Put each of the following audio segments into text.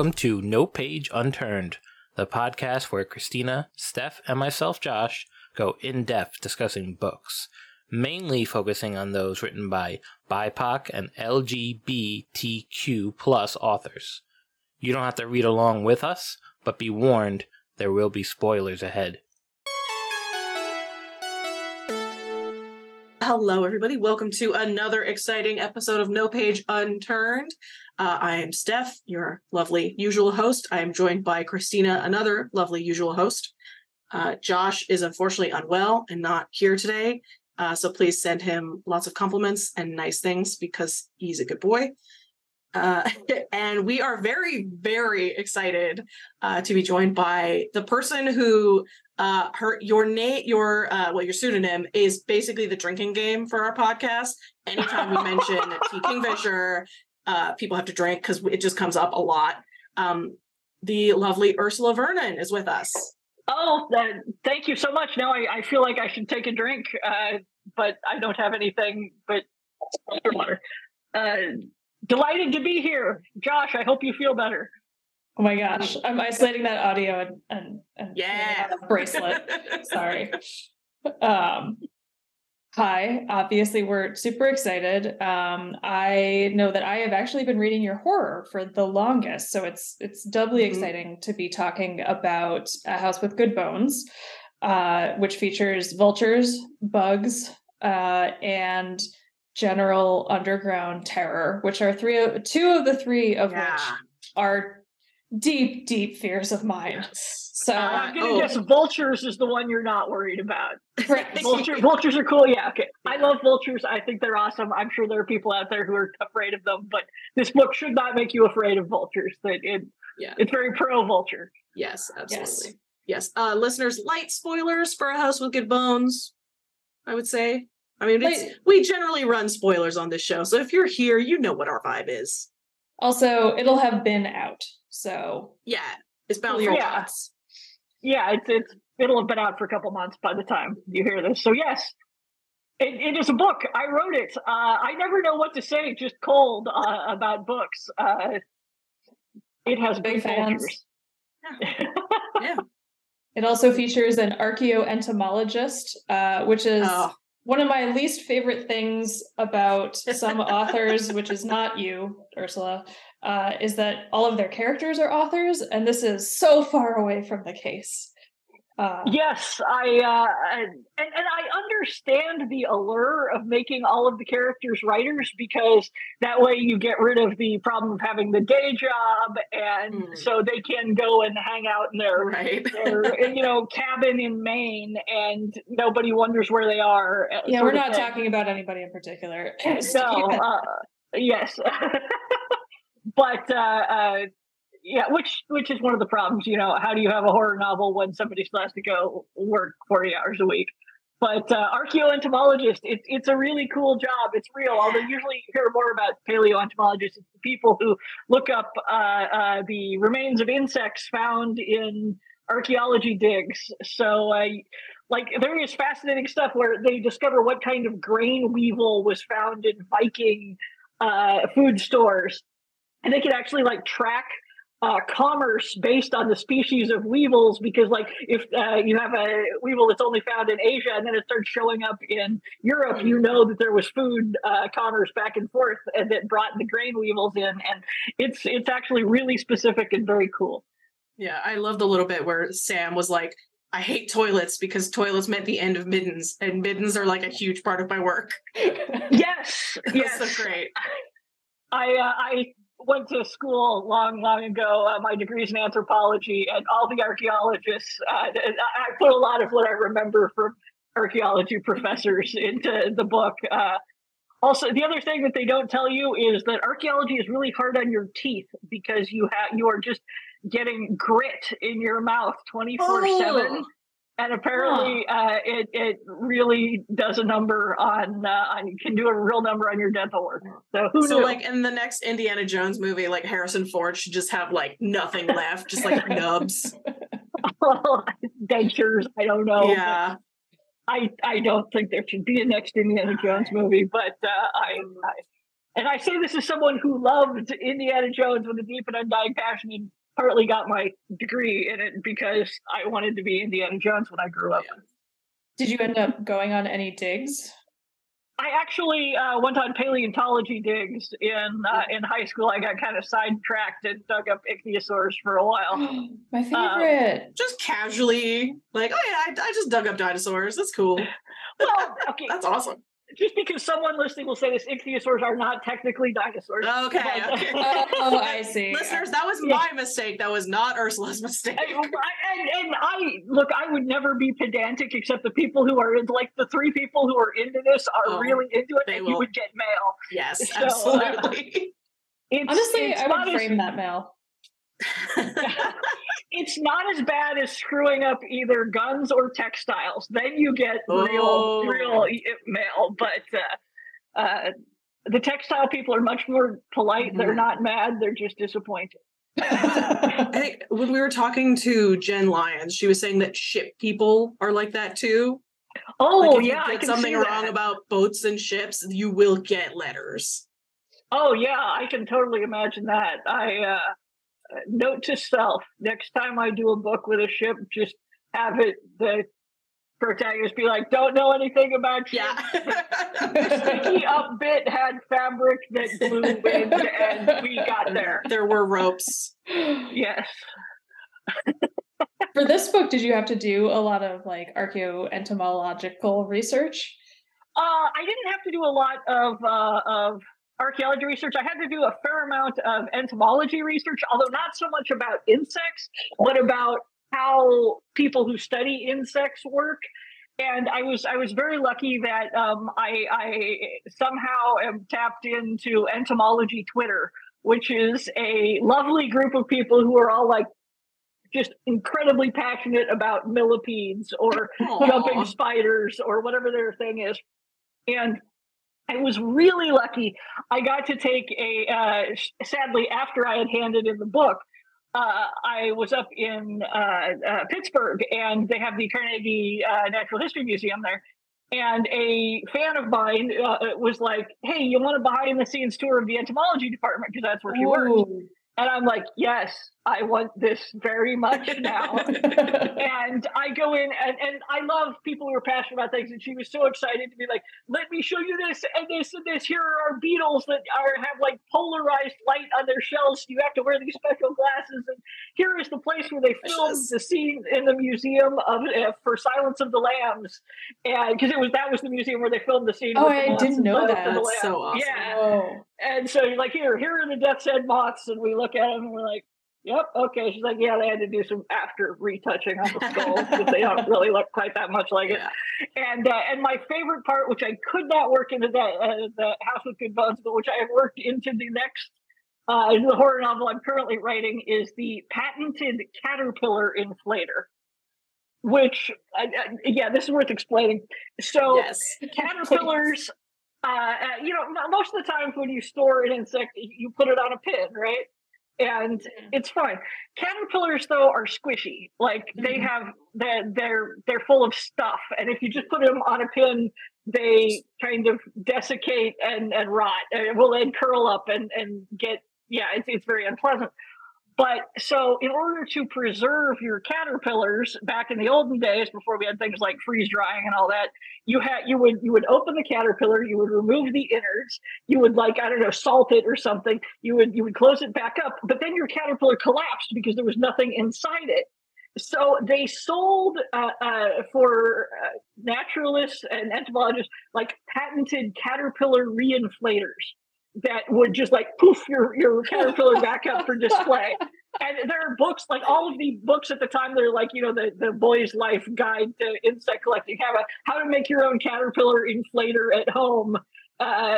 welcome to No Page Unturned, the podcast where Christina, Steph, and myself, Josh, go in depth discussing books, mainly focusing on those written by BIPOC and LGBTQ plus authors. You don't have to read along with us, but be warned, there will be spoilers ahead. Hello, everybody. Welcome to another exciting episode of No Page Unturned. Uh, I am Steph, your lovely usual host. I am joined by Christina, another lovely usual host. Uh, Josh is unfortunately unwell and not here today. Uh, so please send him lots of compliments and nice things because he's a good boy. Uh, and we are very, very excited uh, to be joined by the person who uh, her your name your uh, well your pseudonym is basically the drinking game for our podcast. Anytime we mention T Kingfisher, uh, people have to drink because it just comes up a lot. Um, the lovely Ursula Vernon is with us. Oh, uh, thank you so much. Now I, I feel like I should take a drink, uh, but I don't have anything but water. Uh, delighted to be here, Josh. I hope you feel better. Oh my gosh, I'm isolating that audio and and, and Yeah. bracelet. Sorry. Um, hi. Obviously, we're super excited. Um, I know that I have actually been reading your horror for the longest, so it's it's doubly Mhm. exciting to be talking about a house with good bones, uh, which features vultures, bugs, uh, and general underground terror, which are three of two of the three of Yeah. which are deep, deep fears of mine. So Uh, I'm gonna oh. guess vultures is the one you're not worried about. Vulture, vultures are cool. Yeah, okay. I love vultures. I think they're awesome. I'm sure there are people out there who are afraid of them, but this book should not make you afraid of vultures. That it, Yeah. it's very pro vulture. Yes, absolutely. Yes. Uh, listeners, light spoilers for A House with Good Bones, I would say. I mean, it's, we generally run spoilers on this show. So if you're here, you know what our vibe is. Also, it'll have been out. So Yeah. It's bound Pull for your Yeah. shots. Yeah, it's it's it'll have been out for a couple months by the time you hear this. So yes, it, it is a book. I wrote it. Uh, I never know what to say, just cold uh, about books. Uh, it has Big big fans. yeah. it also features an archaeoentomologist, uh, which is Oh, one of my least favorite things about some authors, which is not you, Ursula, uh, is that all of their characters are authors, and this is so far away from the case. Uh, Yes, I uh, and and I understand the allure of making all of the characters writers because that way you get rid of the problem of having the day job, and Mm. so they can go and hang out in their right. their you know cabin in Maine, and nobody wonders where they are. uh, yeah, we're not talking about anybody in particular. No, uh, yes, but uh, uh, yeah, which which is one of the problems. You know, how do you have a horror novel when somebody's has to go work forty hours a week? But uh, archaeoentomologist, it's it's a really cool job. It's real. Although usually you hear more about paleoentomologists, it's the people who look up uh, uh, the remains of insects found in archaeology digs. So, uh, like, there is fascinating stuff where they discover what kind of grain weevil was found in Viking uh, food stores, and they can actually like track uh, commerce based on the species of weevils because like if uh, you have a weevil that's only found in asia and then it starts showing up in europe you know that there was food uh, commerce back and forth and that brought the grain weevils in and it's it's actually really specific and very cool Yeah, I love the little bit where Sam was like, I hate toilets because toilets meant the end of middens, and middens are like a huge part of my work. yes yes so great. I uh, I went to school long, long ago. Uh, my degree's in anthropology, and all the archaeologists. Uh, I put a lot of what I remember from archaeology professors into the book. Uh, also, the other thing that they don't tell you is that archaeology is really hard on your teeth because you have you are just getting grit in your mouth twenty four seven. And apparently, uh, it it really does a number on uh, on can do a real number on your dental work. So who So, knew? like in the next Indiana Jones movie, like Harrison Ford should just have like nothing left, just like nubs. dentures. I don't know. yeah. I I don't think there should be a next Indiana Jones movie, but uh, I, I and I say this as someone who loved Indiana Jones with a deep and undying passion and partly got my degree in it because I wanted to be Indiana Jones when I grew up. Did you end up going on any digs? I actually uh, went on paleontology digs in uh, in high school. I got kind of sidetracked and dug up ichthyosaurs for a while. My favorite. Just casually, like, oh yeah, I, I just dug up dinosaurs. That's cool. Well, okay, That's awesome. Just because someone listening will say this, ichthyosaurs are not technically dinosaurs. Okay, But- okay. oh, I see. Listeners, that was Yeah. my mistake. That was not Ursula's mistake. I- and, and I look, I would never be pedantic, except the people who are into, like the three people who are into this are Oh, really into it, they and will. you would get mail. Yes, So, uh, absolutely. It's, Honestly, it's I not would as- frame that mail. it's not as bad as screwing up either guns or textiles. Then you get Oh. real, real mail. But uh, uh, the textile people are much more polite. They're Mhm. not mad. They're just disappointed. I think when we were talking to Jenn Lyons, she was saying that ship people are like that too. Oh like if yeah, you I get can something see wrong that. about boats and ships, you will get letters. Oh yeah, I can totally imagine that. I uh, note to self: next time I do a book with a ship, just have it the protagonist be like, "Don't know anything about ships." Yeah. Sticky up bit had fabric that blew wind, and we got there. there were ropes. Yes. For this book, did you have to do a lot of like archaeoentomological research? Uh, I didn't have to do a lot of uh, of archaeology research. I had to do a fair amount of entomology research, although not so much about insects, but about how people who study insects work. And I was I was very lucky that um, I, I somehow am tapped into entomology Twitter, which is a lovely group of people who are all like just incredibly passionate about millipedes or jumping spiders or whatever their thing is. And I was really lucky. I got to take a, uh, sadly, after I had handed in the book, uh, I was up in uh, uh, Pittsburgh and they have the Carnegie uh, Natural History Museum there. And a fan of mine uh, was like, Hey, you want a behind the scenes tour of the entomology department? Because that's where she works. And I'm like, Yes, I want this very much now and I go in and, and I love people who are passionate about things. And she was so excited to be like, let me show you this and this and this. Here are our beetles that are have like polarized light on their shells. You have to wear these special glasses. And here is the place where they filmed the scene in the museum of uh, for Silence of the Lambs, and because it was that was the museum where they filmed the scene. Oh, I didn't know that. That's so awesome. Yeah, Oh. and so you're like, here, here are the death's head moths, and we look at them and we're like, yep, okay. She's like, yeah, they had to do some after retouching on the skull because they don't really look quite that much like it. And uh, and my favorite part, which I could not work into the uh, the House with Good Bones, but which I have worked into the next. Uh, the horror novel I'm currently writing is the patented caterpillar inflator, which, uh, uh, yeah, this is worth explaining. So, Yes. caterpillars uh, uh, you know most of the times when you store an insect you put it on a pin right and it's fine. Caterpillars though are squishy. Like they Mhm. have they're, they're they're full of stuff and if you just put them on a pin they kind of desiccate and and rot and will then curl up and and get yeah it's, it's very unpleasant but so in order to preserve your caterpillars back in the olden days before we had things like freeze drying and all that you had you would you would open the caterpillar you would remove the innards you would like i don't know salt it or something you would you would close it back up but then your caterpillar collapsed because there was nothing inside it. So they sold uh, uh, for uh, naturalists and entomologists like patented caterpillar reinflators that would just like poof your your caterpillar back up for display and there are books like all of the books at the time they're like you know the the boy's life guide to insect collecting have a how to make your own caterpillar inflator at home uh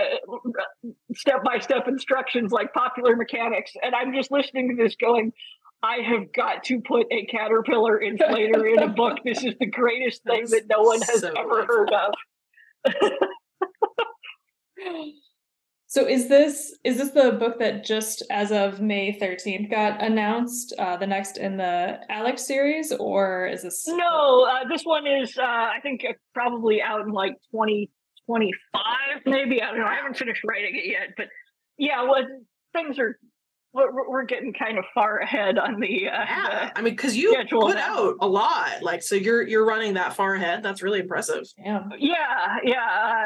step by step instructions like popular mechanics and i'm just listening to this going I have got to put a caterpillar inflator in a book. This is the greatest thing that no one has So ever heard of. So is this is this the book that just as of May 13th got announced, uh, the next in the Alex series, or is this No, uh, this one is, uh, I think, uh, probably out in like 2025, maybe. I don't know. I haven't finished writing it yet, but yeah, well, things are we're, we're getting kind of far ahead on the. Uh, Yeah, the- I mean, because you put now. out a lot, like so you're you're running that far ahead. That's really impressive. Yeah, yeah, yeah.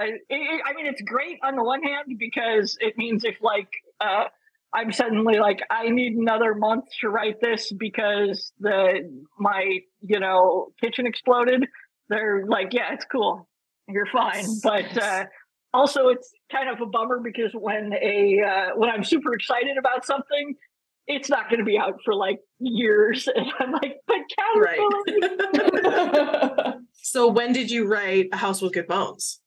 Uh, it, it- I mean, it's great on the one hand because it means if like uh, I'm suddenly like I need another month to write this because the my you know kitchen exploded. They're like, yeah, it's cool, you're fine. Yes, But yes. uh, also, it's kind of a bummer because when a uh, when I'm super excited about something. It's not going to be out for like years, and I'm like, but Caterpillar, So when did you write A House with Good Bones?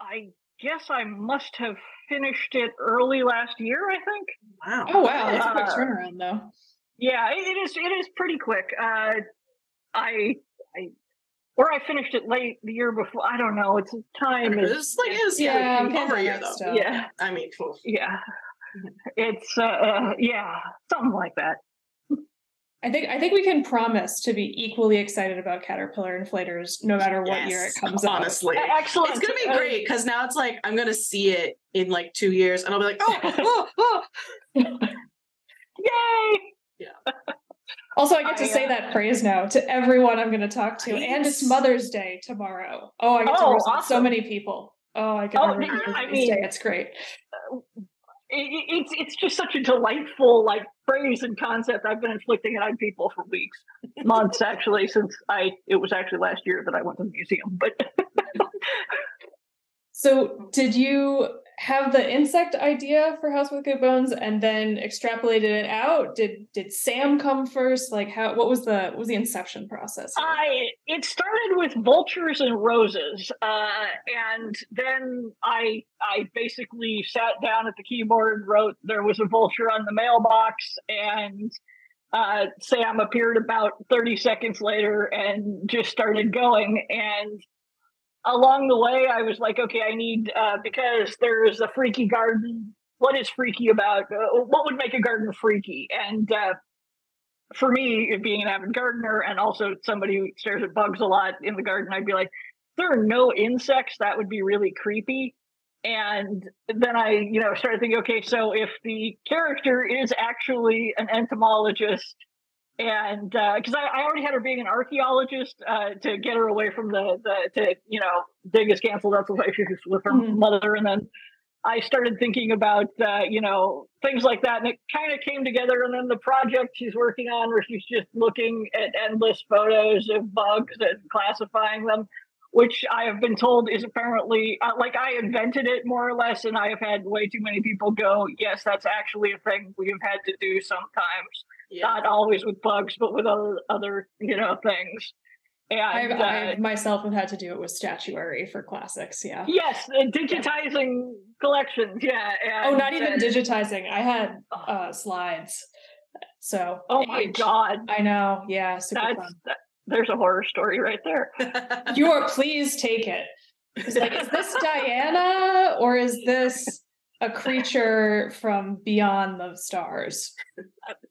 I guess I must have finished it early last year. I think. Wow. oh wow, that's a quick Uh, turnaround though. Yeah, it, it is. It is pretty quick. Uh, I, I, or I finished it late the year before. I don't know. It's time is. It's like it's Yeah, yeah, over a year though. stuff. Yeah, I mean, phew. yeah. It's uh, uh, yeah, something like that. I think I think we can promise to be equally excited about Caterpillar Inflators no matter what year it comes out. honestly. E- Excellent. It's gonna be Uh, great because now it's like I'm gonna see it in like two years, and I'll be like, oh, oh, oh. Yay! Also, I get to I, say uh, that phrase now to everyone I'm going to talk to, and it's Mother's Day tomorrow. Oh, I get to Oh, roast with so many people. Oh, I get Oh, to roast I Mother's mean- Day. It's great. It, it- it's it's just such a delightful like phrase and concept. I've been inflicting it on people for weeks, months actually, since I it was actually last year that I went to the museum. But So, did you have the insect idea for House with Good Bones and then extrapolated it out? Did did Sam come first? Like, how? What was the what was the inception process? I it started with vultures and roses, uh, and then I I basically sat down at the keyboard, wrote there was a vulture on the mailbox, and uh, Sam appeared about thirty seconds later and just started going. And along the way, I was like, okay, I need uh, because there's a freaky garden. What is freaky about? Uh, what would make a garden freaky? And uh, for me, being an avid gardener and also somebody who stares at bugs a lot in the garden, I'd be like, there are no insects. That would be really creepy. And then I, you know, started thinking, okay, so if the character is actually an entomologist, and because I, I already had her being an archaeologist uh, to get her away from the, the to you know dig is canceled out the way with her Mhm. mother, and then I started thinking about uh, you know things like that, and it kind of came together. And then the project she's working on, where she's just looking at endless photos of bugs and classifying them, which I have been told is apparently uh, like I invented it more or less, and I have had way too many people go, "Yes, that's actually a thing we have had to do sometimes." Yeah. Not always with bugs, but with other other you know things. I've, uh, I myself have had to do it with statuary for classics. Yeah. yes, digitizing collections. Yeah. Oh, and, not even digitizing. I had uh, slides. So. Oh my age. god, I know. Yeah. Super that's fun. that, there's a horror story right there. You are please take it. It's like, is this Diana or is this a creature from beyond the stars?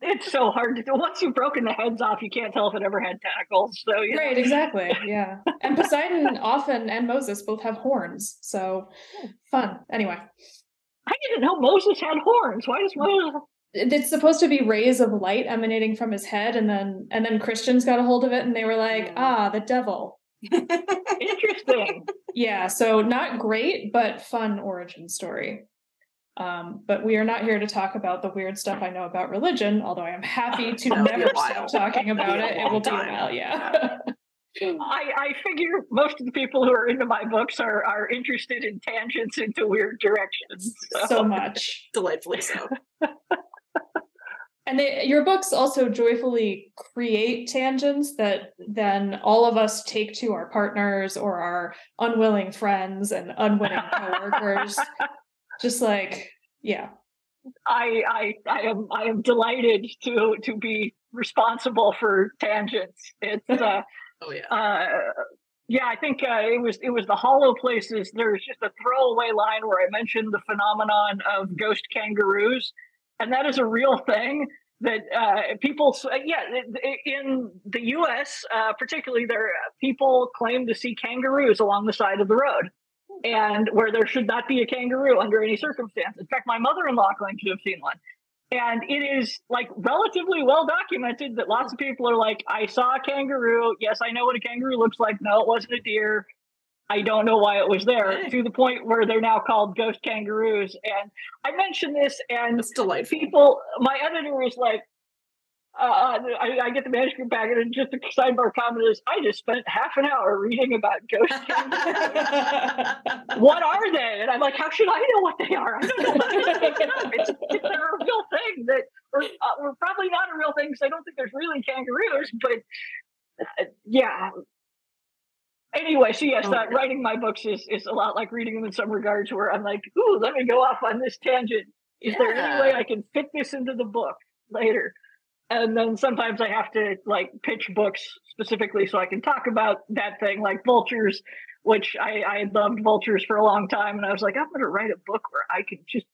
It's so hard to do. Once you've broken the heads off, you can't tell if it ever had tentacles. So you know. Right, exactly. Yeah. And Poseidon often and Moses both have horns. So fun. Anyway, I didn't know Moses had horns. Why does Moses? it- it's supposed to be rays of light emanating from his head and then and then Christians got a hold of it and they were like, "Ah, the devil." Interesting. Yeah, so not great but fun origin story. Um, but we are not here to talk about the weird stuff I know about religion, although I am happy to That'll be a never stop talking about it. It will be a long while, yeah. I, I figure most of the people who are into my books are are interested in tangents into weird directions. so much. Delightfully so. And they, your books also joyfully create tangents that then all of us take to our partners or our unwilling friends and unwilling coworkers. Just like, yeah. I, I I am I am delighted to to be responsible for tangents. It's uh, Oh yeah. uh yeah, I think uh, it was it was the hollow places. There's just a throwaway line where I mentioned the phenomenon of ghost kangaroos, and that is a real thing that uh, people. Yeah, in the U.S., uh, particularly, there people claim to see kangaroos along the side of the road. And where there should not be a kangaroo under any circumstance. In fact, my mother-in-law claimed to have seen one. And it is like relatively well documented that lots of people are like, I saw a kangaroo. Yes, I know what a kangaroo looks like. No, it wasn't a deer. I don't know why it was there to the point where they're now called ghost kangaroos. And I mentioned this, and delightful. people, my editor was like, uh, I, I get the manuscript back, and just a sidebar comment is, I just spent half an hour reading about ghost kangaroos. what are they? And I'm like, how should I know what they are? I don't know. it's, it's a real thing that, or, uh, or probably not a real thing because I don't think there's really kangaroos, but uh, yeah. Anyway, so yes, Oh uh, God. writing my books is, is a lot like reading them in some regards where I'm like, ooh, let me go off on this tangent. Is there any way I can fit this into the book later? And then sometimes I have to like pitch books specifically so I can talk about that thing, like Vultures, which I, I loved Vultures for a long time. And I was like, I'm going to write a book where I can just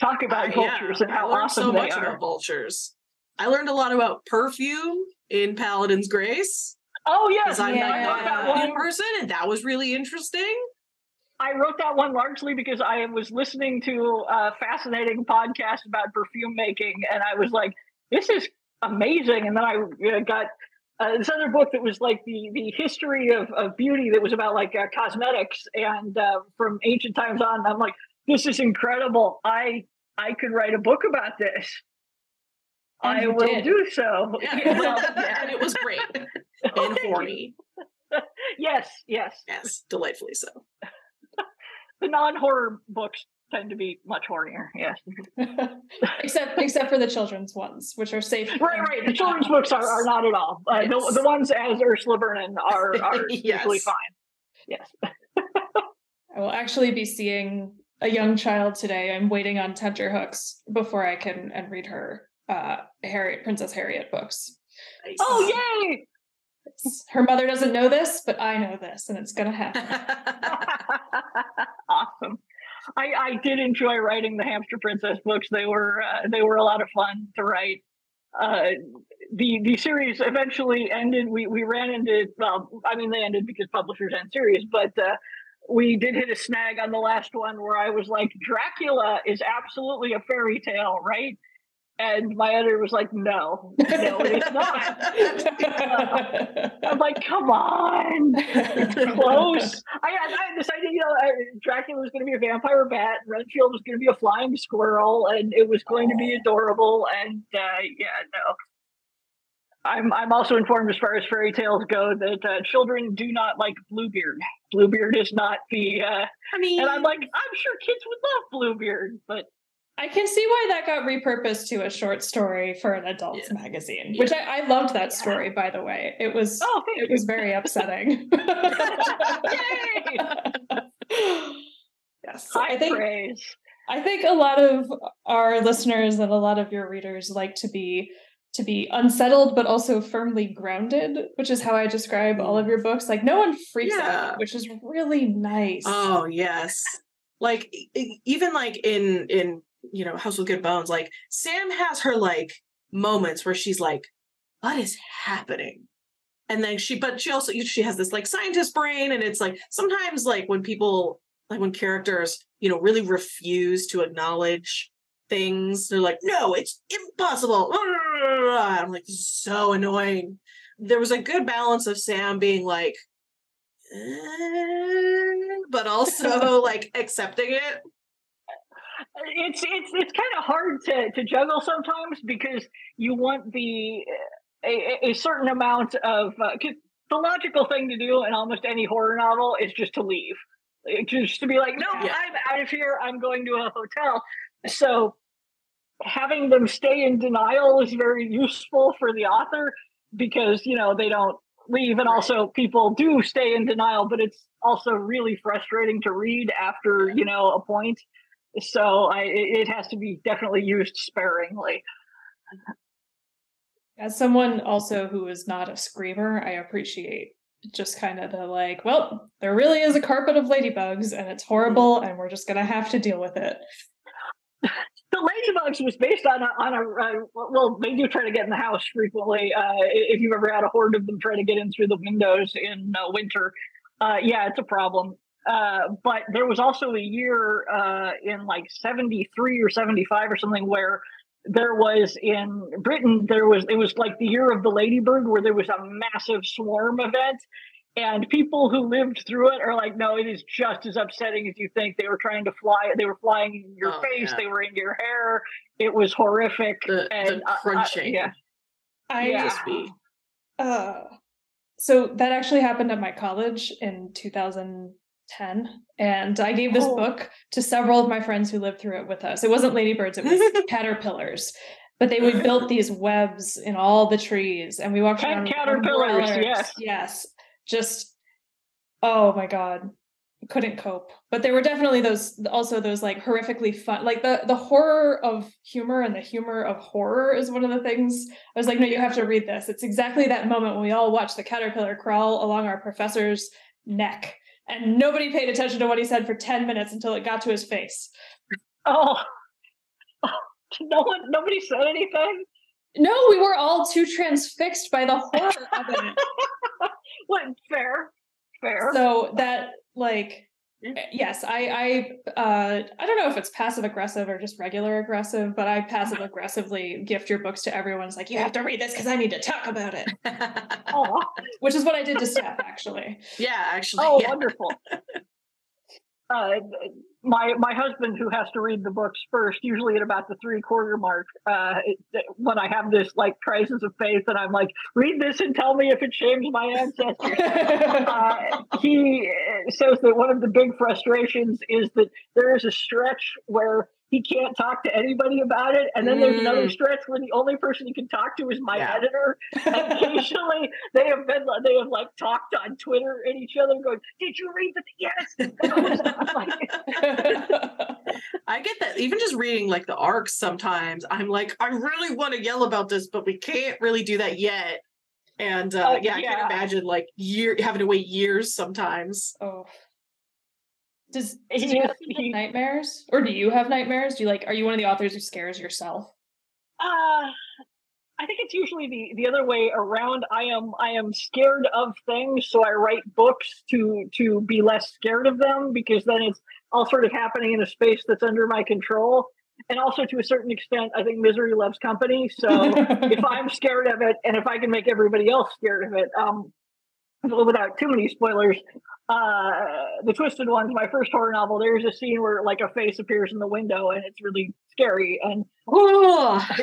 talk about Uh, vultures yeah, and how I learned awesome so they much are. about vultures. I learned a lot about perfume in Paladin's Grace Oh, yes. because I'm Yeah. I wrote that not perfume person, and that was really interesting. I wrote that one largely because I was listening to a fascinating podcast about perfume making, and I was like, "This is amazing." And then I uh, got uh, this other book that was like the the history of, of beauty that was about like uh, cosmetics and uh, from ancient times on. I'm like, "This is incredible! I I could write a book about this. And I will did. do so." Yeah, yeah. and it was great Oh, and you. horny. Yes, yes. Yes, delightfully so. The non horror books tend to be much hornier. Yes. except except for the children's ones, which are safe. Right, right. The children's books are, are not at all. Uh, Yes. the, the ones as Ursula Vernon are, are usually fine. Yes. I will actually be seeing a young child today. I'm waiting on tenterhooks before I can and read her uh Harriet Princess Harriet books. Nice. Oh, yay! Her mother doesn't know this, but I know this, and it's gonna happen. awesome. I, I did enjoy writing the Hamster Princess books. They were uh, they were a lot of fun to write. Uh, the the series eventually ended. We we ran into well, I mean they ended because publishers end series, but uh, we did hit a snag on the last one where I was like, Dracula is absolutely a fairy tale, right? And my editor was like, No, no, it is not. I'm like, come on, it's close. I had, I had this idea, you know, Dracula was going to be a vampire bat, Renfield was going to be a flying squirrel, and it was going to be adorable. And uh, yeah, no. I'm I'm also informed as far as fairy tales go that uh, children do not like Bluebeard. Bluebeard is not the, uh, I mean, and I'm like, I'm sure kids would love Bluebeard, but I can see why that got repurposed to a short story for an adults Yeah. magazine, which I, I loved that story, by the way. It was oh, it was very upsetting. Yes, High I think praise. I think a lot of our listeners and a lot of your readers like to be to be unsettled but also firmly grounded, which is how I describe all of mm. your books. Like no one freaks Yeah. out, which is really nice. Oh yes. Like even like in in you know House with Good Bones, like Sam has her like moments where she's like, "What is happening?" And then she, but she also she has this like scientist brain, and it's like sometimes like when people like when characters you know really refuse to acknowledge things, they're like, "No, it's impossible." I'm like, this is so annoying. There was a good balance of Sam being like, "Eh," but also like accepting it. It's it's it's kind of hard to to juggle sometimes because you want the a, a certain amount of uh, the logical thing to do in almost any horror novel is just to leave. Just to be like no Yeah. i'm out of here. I'm going to a hotel. So having them stay in denial is very useful for the author because you know they don't leave and also people do stay in denial but it's also really frustrating to read after you know a point so I, it has to be definitely used sparingly. As someone also who is not a screamer, I appreciate just kind of the like, well, there really is a carpet of ladybugs and it's horrible and we're just gonna have to deal with it. The Ladybugs was based on a, on a uh, well, they do try to get in the house frequently. Uh, if you've ever had a horde of them try to get in through the windows in uh, winter, uh, yeah, it's a problem. Uh, but there was also a year uh, in like 73 or 75 or something where there was in Britain, there was, it was like the year of the ladybird where there was a massive swarm event. And people who lived through it are like, no, it is just as upsetting as you think. They were trying to fly, they were flying in your Oh, face, yeah. they were in your hair. It was horrific. The, the and I- I- crunching. yeah. I Yeah. Uh so that actually happened at my college in 2010 and I gave this Oh. book to several of my friends who lived through it with us. It wasn't ladybirds, it was caterpillars. But they would built these webs in all the trees and we walked around caterpillars, yes. Yes. Just oh my god. Couldn't cope. But there were definitely those also those like horrifically fun like the the horror of humor and the humor of horror is one of the things I was like, no, you have to read this. It's exactly that moment when we all watch the caterpillar crawl along our professor's neck. And nobody paid attention to what he said for 10 minutes until it got to his face. Oh. no one, nobody said anything. No, we were all too transfixed by the horror of it. What? Fair, fair. So that like. Yes, I I uh I don't know if it's passive aggressive or just regular aggressive, but I passive aggressively gift your books to everyone. It's like, you have to read this because I need to talk about it. oh, Which is what I did to Steph actually. yeah, actually. oh, yeah. wonderful. Uh, my my husband, who has to read the books first, usually at about the three quarter mark, uh, it- when I have this like crisis of faith, and I'm like, read this and tell me if it shames my ancestors. uh, he uh, says that one of the big frustrations is that there is a stretch where he can't talk to anybody about it, and then there's another Mm. stretch where the only person he can talk to is my Yeah. editor. And occasionally, they have been they have like talked on Twitter at each other, going, "Did you read the yes?" I'm like, I get that. Even just reading like the arcs sometimes, I'm like, I really want to yell about this, but we can't really do that yet. And uh, Oh, yeah, I can imagine like year having to wait years sometimes. oh. Does, He does your is- husband have he- nightmares? Or do you have nightmares? Do you like are you one of the authors who scares yourself? Uh, I think it's usually the the other way around. I am I am scared of things, so I write books to to be less scared of them because then it's all sort of happening in a space that's under my control. And also to a certain extent, I think misery loves company. So if I'm scared of it and if I can make everybody else scared of it, um, without too many spoilers, uh, the Twisted Ones, my first horror novel, there's a scene where like a face appears in the window and it's really scary. And Oh,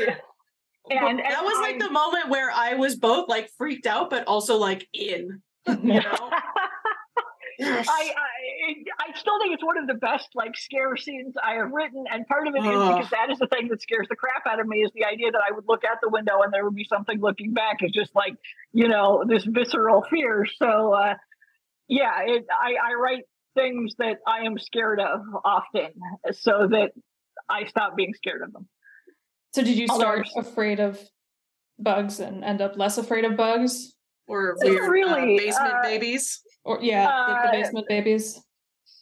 and that and was like I- the moment where I was both like freaked out, but also like in. You know? Yes. I, I I still think it's one of the best like scare scenes I have written, and part of it is Ugh. because that is the thing that scares the crap out of me is the idea that I would look out the window and there would be something looking back. It's just like you know this visceral fear. So uh, yeah, it, I I write things that I am scared of often, so that I stop being scared of them. So did you start I'm- afraid of bugs and end up less afraid of bugs? or weird really, uh, basement uh, babies. Or yeah, like the Uh, basement babies.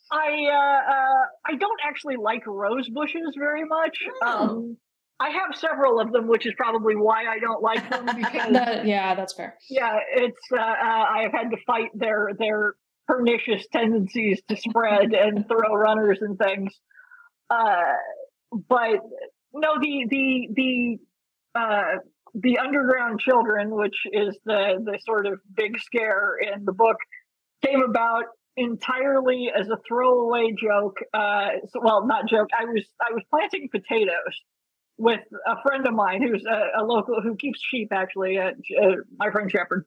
I uh, uh, I don't actually like rose bushes very much. Oh. Um, I have several of them, which is probably why I don't like them because That, yeah, that's fair. yeah, it's uh, uh, I have had to fight their their pernicious tendencies to spread and throw runners and things. Uh, but no, the the the uh, the underground children, which is the the sort of big scare in the book, came about entirely as a throwaway joke. Uh, so, well, not joke. I was I was planting potatoes with a friend of mine who's a, a local who keeps sheep. Actually, uh, my friend Shepard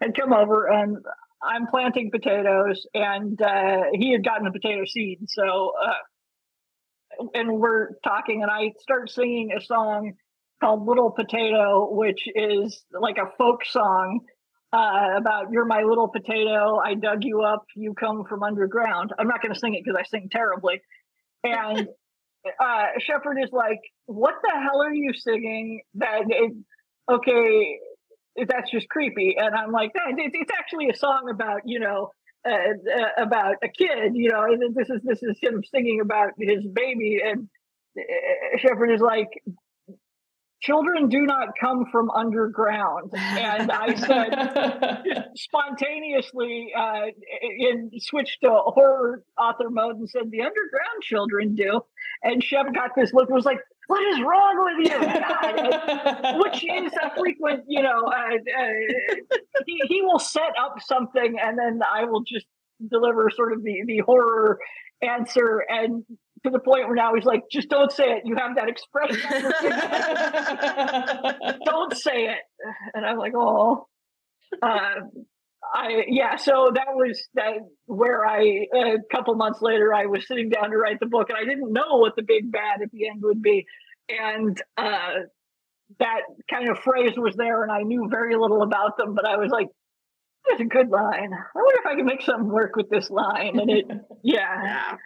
had come over and. I'm planting potatoes, and uh, he had gotten a potato seed. So, uh, and we're talking, and I start singing a song called Little Potato, which is like a folk song uh, about you're my little potato. I dug you up. You come from underground. I'm not going to sing it because I sing terribly. And uh, Shepard is like, "What the hell are you singing?" That it, okay, that's just creepy. And I'm like, "No, it, it's actually a song about you know." Uh, uh, about a kid, you know, and this is this is him singing about his baby, and uh, Shepard is like, children do not come from underground. And I said, spontaneously, uh, in switched to horror author mode and said, the underground children do. And Shep got this look, was like, what is wrong with you? God. Which is a frequent, you know, uh, uh, he, he will set up something and then I will just deliver sort of the, the horror answer. And to the point where now he's like, just don't say it. You have that expression. don't say it. And I'm like, oh. Uh, I yeah, so that was that where I a couple months later I was sitting down to write the book and I didn't know what the big bad at the end would be, and uh, that kind of phrase was there and I knew very little about them, but I was like, that's a good line. I wonder if I can make something work with this line, and it yeah.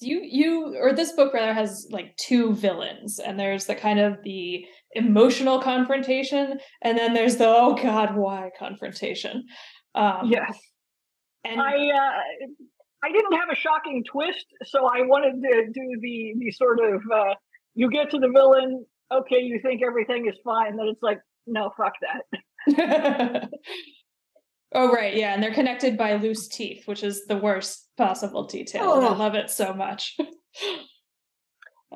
You you or this book rather has like two villains and there's the kind of the emotional confrontation and then there's the oh god why confrontation um Yes. and I uh, I didn't have a shocking twist, so I wanted to do the the sort of uh, you get to the villain, okay, you think everything is fine, then it's like no, fuck that. oh right yeah and they're connected by loose teeth which is the worst possible detail and i Oh. love it so much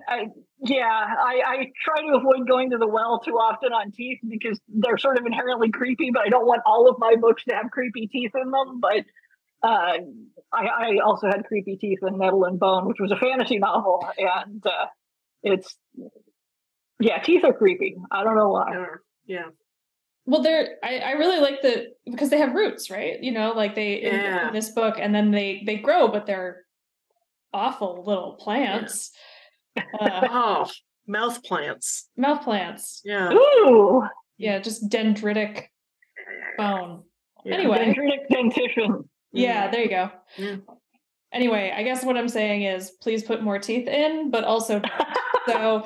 I yeah, I, I try to avoid going to the well too often on teeth because they're sort of inherently creepy, but I don't want all of my books to have creepy teeth in them. But uh, I, I also had creepy teeth in Nettle and Bone, which was a fantasy novel, and uh, it's yeah, teeth are creepy. I don't know why. Yeah. Yeah. Well, they're I, I really like the because they have roots, right? You know, like they in- Yeah. in, this book, and then they they grow, but they're awful little plants, uh, Oh, mouth plants. mouth plants. Yeah. Ooh, Yeah, just dendritic bone. Yeah. Anyway, dendritic dentition. yeah, there you go. Yeah. Anyway, I guess what I'm saying is, please put more teeth in, but also so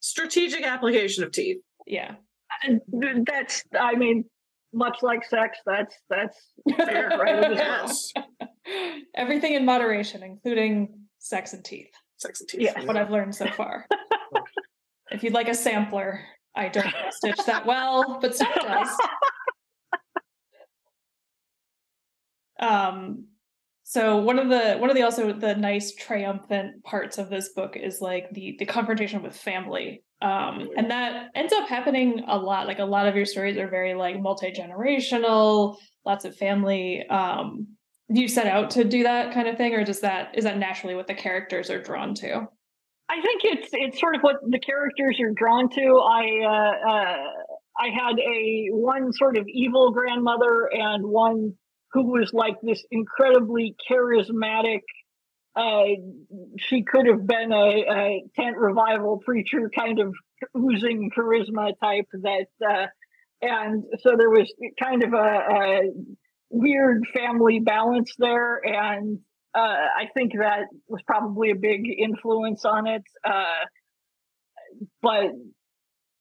Strategic application of teeth. yeah. And that's, I mean, much like sex, that's that's fair, right? yes. Everything in moderation, including sex and teeth. Sex and teeth. Yeah. what I've learned so far. if you'd like a sampler, I don't stitch that well, but Steph does. Um, so one of the one of the also the nice triumphant parts of this book is like the the confrontation with family. Um, and that ends up happening a lot. Like a lot of your stories are very like multi generational, lots of family. Um, you set out to do that kind of thing, or does that is that naturally what the characters are drawn to? I think it's it's sort of what the characters are drawn to. I uh, uh, I had a one sort of evil grandmother and one who was like this incredibly charismatic. Uh, she could have been a, a tent revival preacher, kind of oozing charisma type. That uh, and so there was kind of a, a weird family balance there, and uh, I think that was probably a big influence on it. Uh, but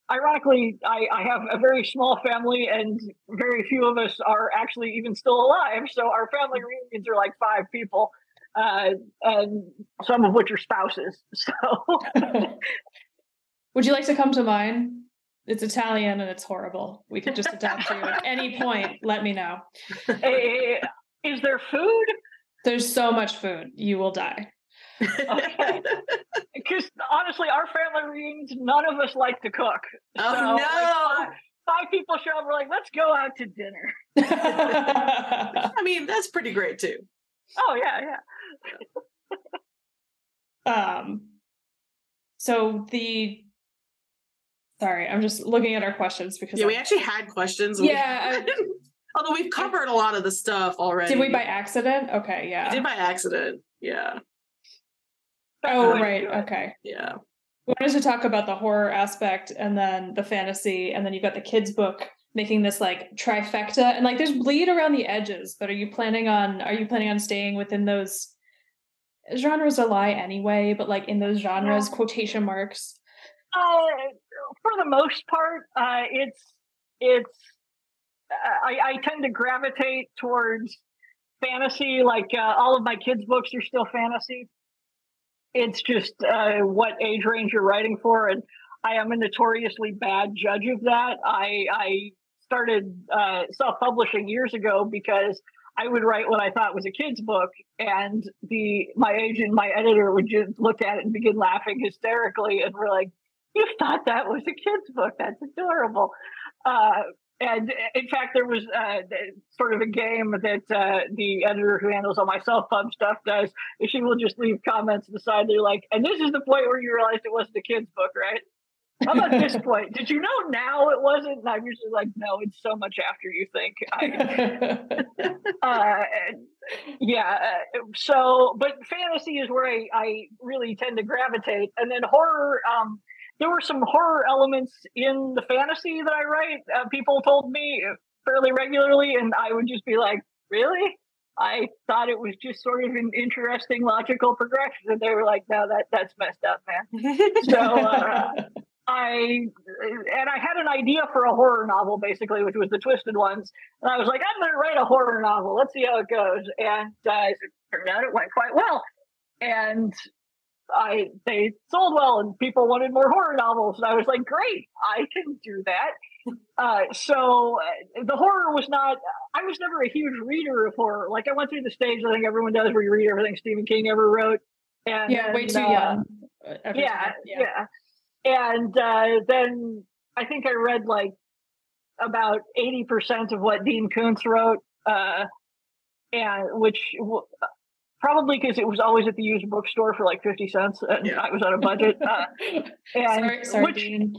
ironically, I, I have a very small family, and very few of us are actually even still alive. So our family reunions are like five people, uh, and some of which are spouses. So Would you like to come to mine? It's Italian and it's horrible. We could just adopt you at any point. Let me know. eh, is there food? There's so much food, you will die. Okay. Because honestly, our family reunions, none of us like to cook. Oh, So, no. like, five, five people show up. We're like, let's go out to dinner. I mean, that's pretty great too. Oh yeah, yeah. um so the sorry, I'm just looking at our questions because Yeah, we actually had questions. We- Yeah, I- Although we've covered a lot of the stuff already. did we by accident? Okay, yeah. We did by accident. Yeah. oh right, okay. Yeah. We wanted to talk about the horror aspect and then the fantasy, and then you've got the kids' book making this like trifecta, and like there's bleed around the edges. But are you planning on are you planning on staying within those genres a lie anyway? But like in those genres, Yeah. quotation marks. Uh, for the most part, uh, it's it's. Uh, I, I tend to gravitate towards fantasy. Like uh, all of my kids' books are still fantasy. It's just uh, what age range you're writing for, and I am a notoriously bad judge of that. I I started uh, self publishing years ago because I would write what I thought was a kid's book, and the my agent, my editor would just look at it and begin laughing hysterically, and we're like, "You thought that was a kid's book? That's adorable." Uh, and in fact, there was uh, sort of a game that uh, the editor who handles all my self pub stuff does. She will just leave comments aside. They're like, "And this is the point where you realized it wasn't a kid's book, right?" How about this point? Did you know now it wasn't? And I'm usually like, no, it's so much after you think. I, uh, yeah. Uh, so, but fantasy is where I, I really tend to gravitate. And then horror, um, there were some horror elements in the fantasy that I write. Uh, people told me fairly regularly, and I would just be like, really? I thought it was just sort of an interesting logical progression, and they were like, "No, that that's messed up, man." so, uh, I and I had an idea for a horror novel basically, which was the Twisted Ones, and I was like, I'm going to write a horror novel. Let's see how it goes. And uh, it turned out it went quite well, and I they sold well, and people wanted more horror novels. And I was like, great, I can do that. Uh, so uh, the horror was not. I was never a huge reader of horror. Like I went through the stage I think everyone does, where you read everything Stephen King ever wrote. And yeah, way too uh, young. Yeah, yeah, yeah and uh, then I think I read like about eighty percent of what Dean Koontz wrote, uh, and which w- probably because it was always at the used bookstore for like fifty cents, and yeah. I was on a budget. Uh, and sorry, sorry, which, Dean.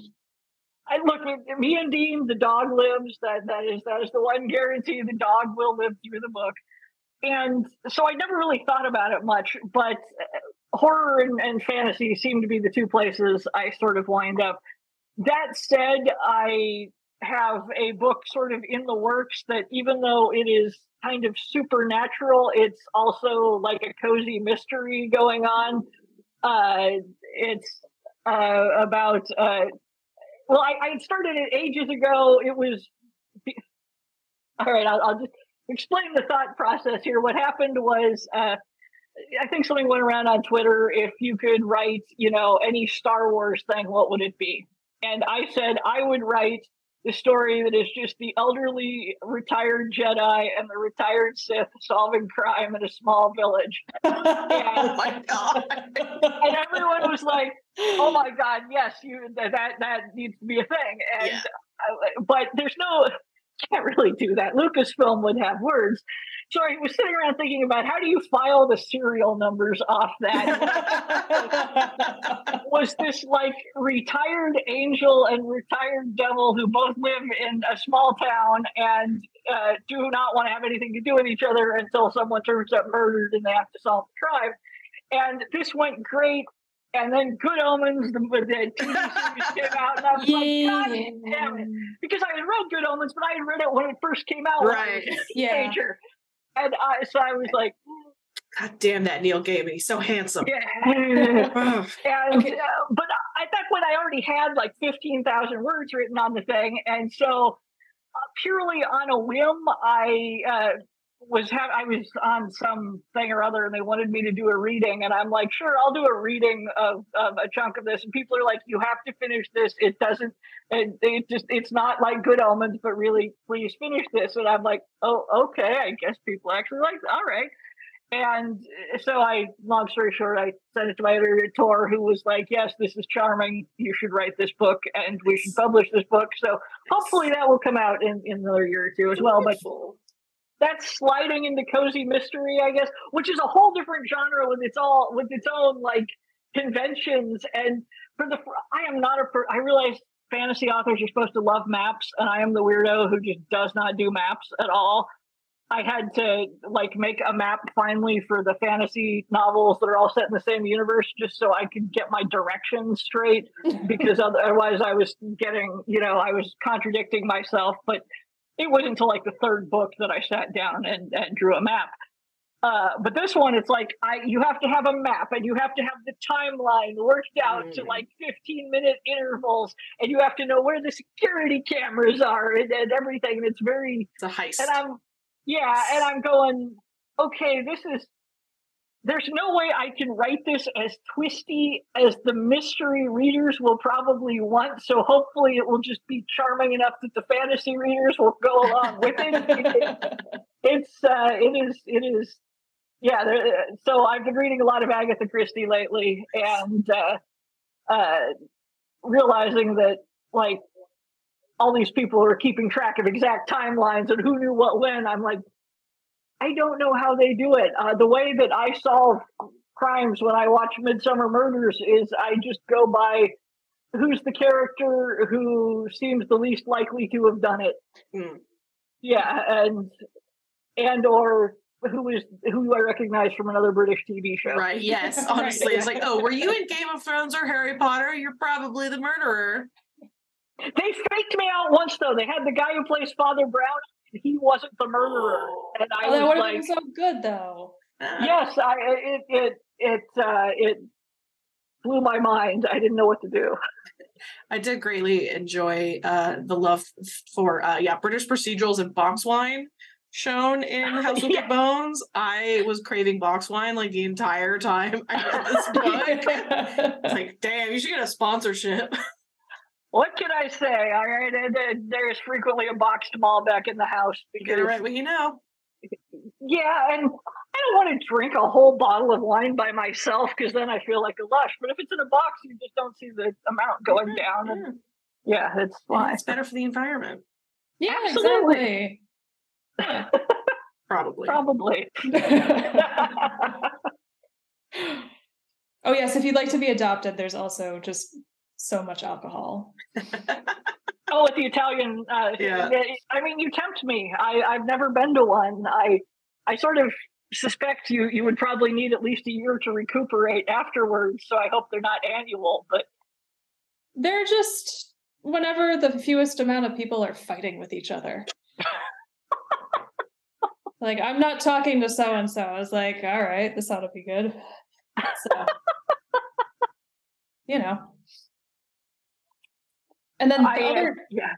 I look me and Dean, the dog lives. That that is that is the one guarantee. The dog will live through the book. And so I never really thought about it much, but horror and, and fantasy seem to be the two places I sort of wind up. That said, I have a book sort of in the works that even though it is kind of supernatural, it's also like a cozy mystery going on. Uh, it's uh, about, uh, well, I, I started it ages ago. It was, all right, I'll, I'll just explain the thought process here. What happened was, uh, I think something went around on Twitter. If you could write, you know, any Star Wars thing, what would it be? And I said I would write the story that is just the elderly retired Jedi and the retired Sith solving crime in a small village. And, oh my god! And everyone was like, "Oh my god, yes, you that that needs to be a thing." And yeah. uh, but there's no can't really do that. Lucasfilm would have words. So I was sitting around thinking about how do you file the serial numbers off that? was this like retired angel and retired devil who both live in a small town and uh, do not want to have anything to do with each other until someone turns up murdered and they have to solve the crime? And this went great and then Good Omens, the, the TV series came out, and I was yeah. like, God damn it. Because I had read Good Omens, but I had read it when it first came out right. when I was a teenager. Yeah. And I, so I was like, God damn that Neil Gaiman. He's so handsome. Yeah. and, okay. uh, but at that point, I already had like 15,000 words written on the thing. And so, uh, purely on a whim, I uh, was ha- I was on some thing or other, and they wanted me to do a reading, and I'm like, sure, I'll do a reading of, of a chunk of this. And people are like, you have to finish this. It doesn't. It, it just it's not like Good Omens, but really, please finish this. And I'm like, oh, okay. I guess people actually like. All right. And so I, long story short, I sent it to my editor, who was like, "Yes, this is charming. You should write this book, and we should publish this book." So hopefully that will come out in, in another year or two as well. But that's sliding into cozy mystery, I guess, which is a whole different genre with its all with its own like conventions. And for the, I am not a, I realize fantasy authors are supposed to love maps, and I am the weirdo who just does not do maps at all. I had to like make a map finally for the fantasy novels that are all set in the same universe just so I could get my directions straight because otherwise I was getting, you know, I was contradicting myself. But it wasn't until like the third book that I sat down and, and drew a map. Uh, but this one, it's like I you have to have a map and you have to have the timeline worked out mm. to like 15 minute intervals, and you have to know where the security cameras are and, and everything. And it's very it's a heist. And I'm yeah, and I'm going, okay, this is there's no way I can write this as twisty as the mystery readers will probably want. So hopefully it will just be charming enough that the fantasy readers will go along with it. it's uh, it is it is yeah. So I've been reading a lot of Agatha Christie lately, and uh, uh, realizing that like all these people are keeping track of exact timelines and who knew what when. I'm like, I don't know how they do it. Uh, the way that I solve crimes when I watch Midsomer Murders is I just go by who's the character who seems the least likely to have done it. Mm. Yeah, and and or who is who I recognize from another British TV show. Right. Yes. Honestly, it's like, oh, were you in Game of Thrones or Harry Potter? You're probably the murderer. They faked me out once though. They had the guy who plays Father Brown he wasn't the murderer. And I oh, that would have like, been so good though. Yes, I it it it uh, it blew my mind. I didn't know what to do. I did greatly enjoy uh, the love for uh, yeah British procedurals and box wine shown in House of yeah. Bones. I was craving box wine like the entire time I read this book. it's like, damn, you should get a sponsorship. What can I say? All right, there's frequently a boxed Malbec in the house. Because, Get it right what you know. Yeah, and I don't want to drink a whole bottle of wine by myself because then I feel like a lush. But if it's in a box, you just don't see the amount going mm-hmm. down. And, yeah, it's fine. It's better for the environment. Yeah, Absolutely. exactly. Probably. Probably. oh yes, if you'd like to be adopted, there's also just so much alcohol. oh, with the Italian, uh, yeah. I mean, you tempt me. I, I've never been to one. I, I sort of suspect you you would probably need at least a year to recuperate afterwards. So I hope they're not annual, but they're just whenever the fewest amount of people are fighting with each other. like I'm not talking to so and so. I was like, all right, this ought to be good. So, you know. And then the I, other yeah.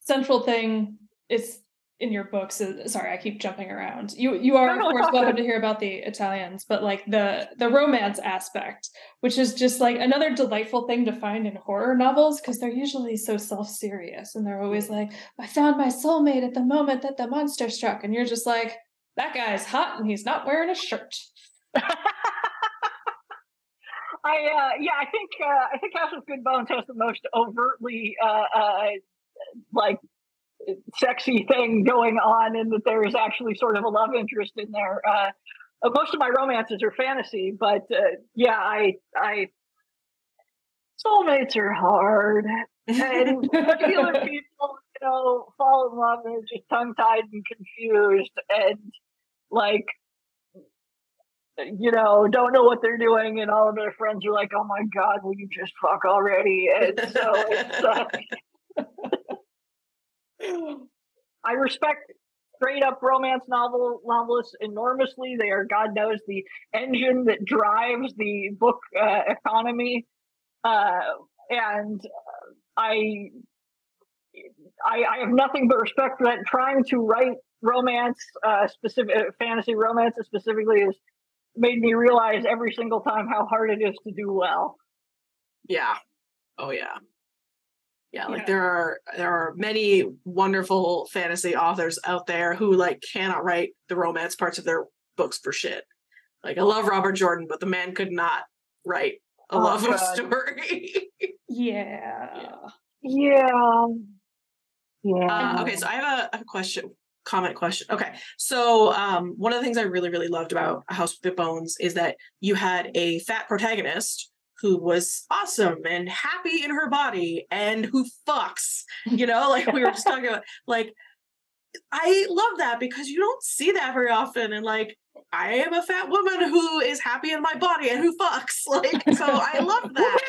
central thing is in your books is, sorry i keep jumping around. You you are no, of course welcome to hear about the italians but like the the romance aspect which is just like another delightful thing to find in horror novels because they're usually so self-serious and they're always like i found my soulmate at the moment that the monster struck and you're just like that guy's hot and he's not wearing a shirt I uh, yeah, I think uh, I think House of Good Bones has the most overtly uh, uh, like sexy thing going on, in that there is actually sort of a love interest in there. Uh, uh, most of my romances are fantasy, but yeah, I I soulmates are hard, and regular people, you know, fall in love and are just tongue tied and confused, and like you know, don't know what they're doing, and all of their friends are like, "Oh my god, will you just fuck already?" And so it's. Uh, I respect straight up romance novel novelists enormously. They are, God knows, the engine that drives the book uh, economy, uh, and I, I, I have nothing but respect for that. Trying to write romance, uh, specific fantasy romances specifically is made me realize every single time how hard it is to do well. Yeah. Oh yeah. Yeah, like yeah. there are there are many wonderful fantasy authors out there who like cannot write the romance parts of their books for shit. Like I love Robert Jordan, but the man could not write a oh, love God. story. yeah. Yeah. Yeah. Uh, okay, so I have a, a question comment question. Okay. So um, one of the things I really, really loved about A House with the Bones is that you had a fat protagonist who was awesome and happy in her body and who fucks, you know, like we were just talking about like I love that because you don't see that very often and like I am a fat woman who is happy in my body and who fucks. Like so I love that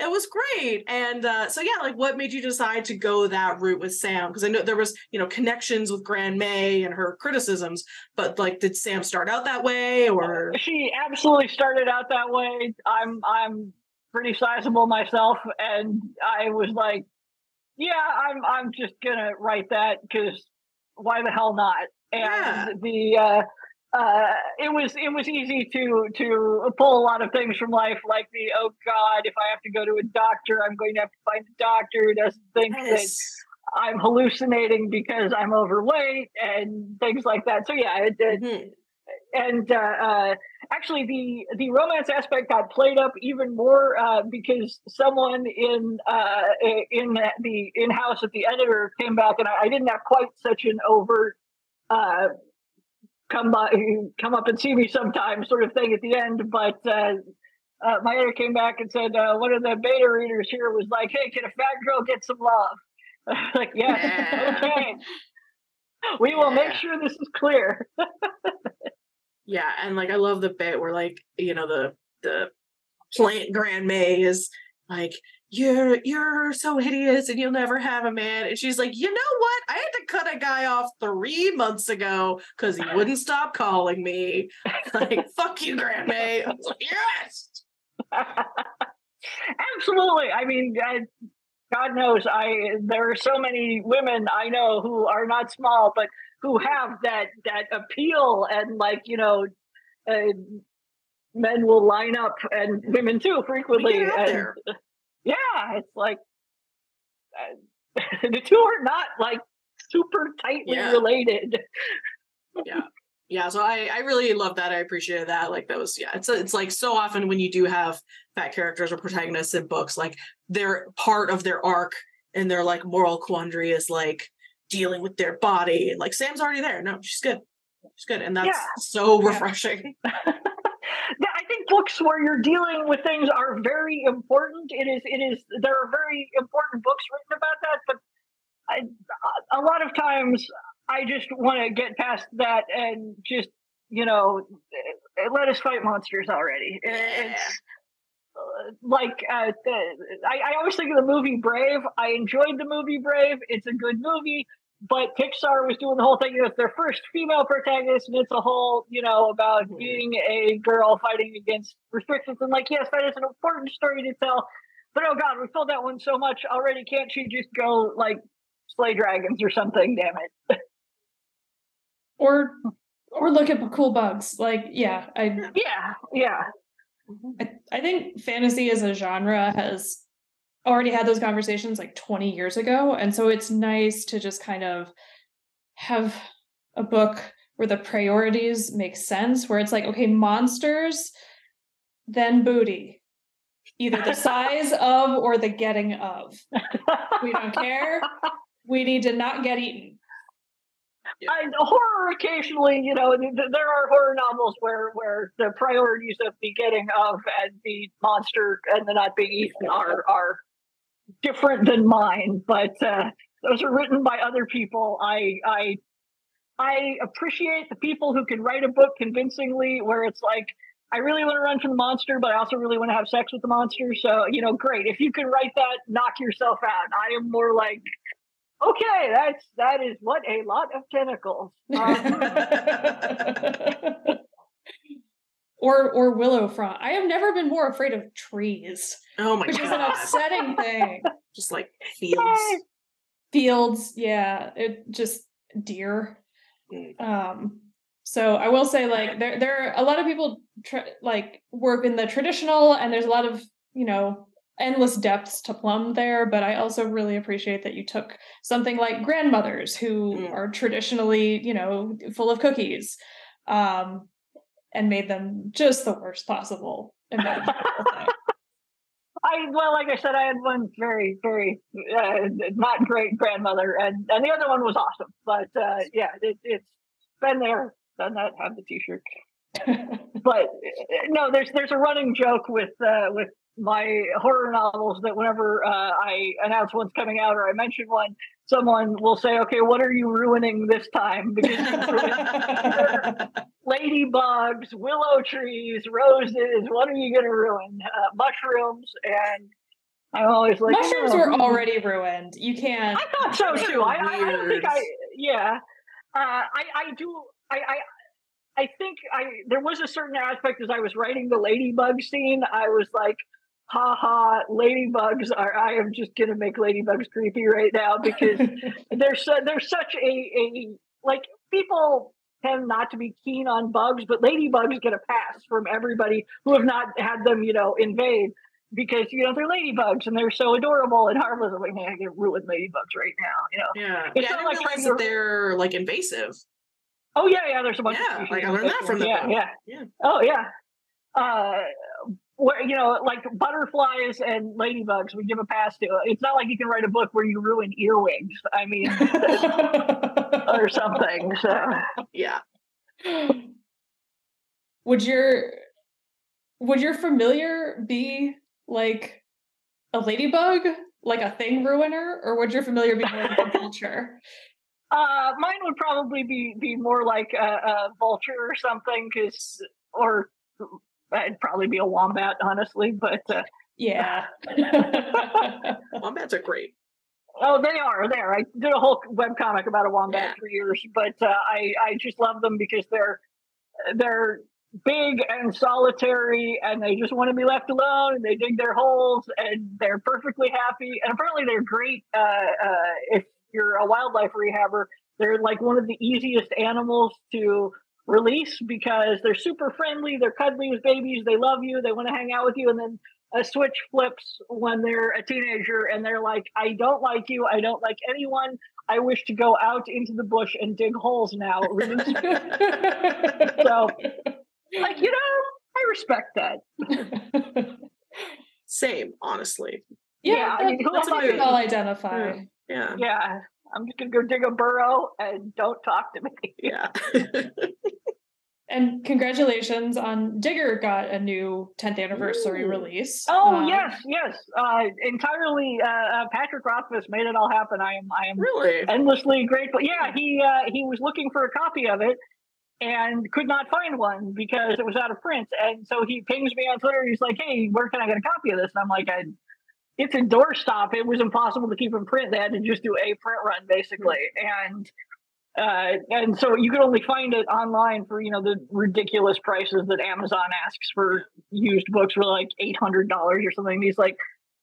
it was great. And uh, so yeah, like what made you decide to go that route with Sam? Because I know there was, you know, connections with Gran Mae and her criticisms, but like did Sam start out that way or she absolutely started out that way. I'm I'm pretty sizable myself and I was like, yeah, I'm I'm just gonna write that because why the hell not? And yeah. the uh uh, it was it was easy to to pull a lot of things from life, like the oh god, if I have to go to a doctor, I'm going to have to find a doctor who doesn't think Yes. that I'm hallucinating because I'm overweight and things like that. So yeah, it, it, Mhm. and uh, uh, actually the the romance aspect got played up even more uh, because someone in uh, in the in house at the editor came back and I, I didn't have quite such an overt uh, come by come up and see me sometime sort of thing at the end but uh, uh, my editor came back and said uh, one of the beta readers here was like hey can a fat girl get some love like Yeah. okay. We will make sure this is clear. Yeah, and like I love the bit where like you know the the plant Gran Mae is like you're you're so hideous and you'll never have a man, and she's like, you know what? I had to cut a guy off three months ago because he wouldn't stop calling me. Like fuck you, Gran Mae. I like, yes. Absolutely. I mean, I, God knows, I there are so many women I know who are not small, but who have that that appeal and like you know, uh, men will line up and women too frequently. And. Yeah, it's like uh, the two are not like super tightly Yeah. related. Yeah, Yeah, so I I really love that. I appreciate that. Like that was yeah. It's it's like so often when you do have fat characters or protagonists in books, like they're part of their arc and their like moral quandary is like dealing with their body. And like Sam's already there. No, she's good. She's good, and that's Yeah. so refreshing. I think books where you're dealing with things are very important. It is, it is. There are very important books written about that, but I, a lot of times I just want to get past that and just, you know, let us fight monsters already. It's uh, like uh, the, I, I always think of the movie Brave. I enjoyed the movie Brave. It's a good movie. But Pixar was doing the whole thing. You know, it's their first female protagonist, and it's a whole, you know, about Mhm. being a girl fighting against restrictions. And like, yes, that is an important story to tell. But oh god, we told that one so much already. Can't she just go like slay dragons or something? Damn it! or or look at cool bugs. Like, yeah, I Yeah, yeah. I, I think fantasy as a genre has already had those conversations like 20 years ago. And so it's nice to just kind of have a book where the priorities make sense, where it's like, okay, monsters, then booty. Either the size of or the getting of. We don't care. We need to not get eaten. I, horror occasionally, you know, th- th- there are horror novels where where the priorities of the getting of and the monster and the not being eaten are are different than mine, but uh, those are written by other people. I I I appreciate the people who can write a book convincingly where it's like I really want to run from the monster, but I also really want to have sex with the monster. So, you know, great. If you can write that, knock yourself out. I am more like, okay, that's that is what a lot of tentacles. Um, or or willow frond. I have never been more afraid of trees, Oh my god. which is an upsetting thing. Just like fields. Fields, yeah, it just deer. Mm. Um, so I will say, like, there there are a lot of people tr- like work in the traditional, and there's a lot of you know endless depths to plumb there. But I also really appreciate that you took something like grandmothers who Mm. are traditionally you know full of cookies, um, and made them just the worst possible. I well, like I said, I had one very, very uh, not great grandmother, and and the other one was awesome. But uh, yeah, it, it's been there, done that. Have the T-shirt. But uh, no, there's there's a running joke with uh, with my horror novels that whenever uh, I announce one's coming out or I mention one, someone will say, "Okay, what are you ruining this time?" Because ladybugs, willow trees, roses. What are you going to ruin? Uh, mushrooms, and I'm always like, Mushrooms "Oh, were hmm." already ruined. You can't. I thought so too. I, I, I don't think I. Yeah, uh, I I do. I I. I think I there was a certain aspect as I was writing the ladybug scene. I was like, "Ha ha, ladybugs are." I am just gonna make ladybugs creepy right now because there's su- there's such a a like people tend not to be keen on bugs, but ladybugs get a pass from everybody who have not had them, you know, invade because you know they're ladybugs and they're so adorable and harmless. I'm like, man, I get ruined ladybugs right now. You know. Yeah, It's yeah. I not didn't like realize that they're like invasive. Oh yeah, yeah. There's a bunch. Yeah, of like, I learned that from the yeah, yeah, Yeah. Oh yeah. Uh, where you know, like butterflies and ladybugs, we give a pass to. It's not like you can write a book where you ruin earwigs. I mean, or something. So Yeah. would your would your familiar be like a ladybug, like a thing ruiner, or would your familiar be more like a vulture? Uh, mine would probably be be more like a, a vulture or something, because or I'd probably be a wombat, honestly. But uh, Yeah. Wombats are great. oh, they are there. I did a whole webcomic about a wombat Yeah. for years, but uh, I I just love them because they're they're big and solitary, and they just want to be left alone, and they dig their holes, and they're perfectly happy. And apparently, they're great uh, uh, if you're a wildlife rehabber. They're like one of the easiest animals to release because they're super friendly. They're cuddly with babies. They love you. They want to hang out with you. And then a switch flips when they're a teenager and they're like, I don't like you. I don't like anyone. I wish to go out into the bush and dig holes now. So, like, you know, I respect that. Same, honestly. yeah, Yeah, I mean, that's what I we all identify. Mm, yeah. Yeah. I'm just going to go dig a burrow and don't talk to me. Yeah. And congratulations on Digger got a new 10th anniversary Ooh. release. Oh Um, yes, yes. Uh, entirely. Uh, uh, Patrick Rothfuss made it all happen. I am. I am really? endlessly grateful. Yeah, he uh, he was looking for a copy of it and could not find one because it was out of print. And so he pings me on Twitter. He's like, "Hey, where can I get a copy of this?" And I'm like, I, "It's in doorstop. It was impossible to keep in print. They had to just do a print run, basically." And uh, and so you could only find it online for you know the ridiculous prices that Amazon asks for used books for like eight hundred dollars or something. And he's like,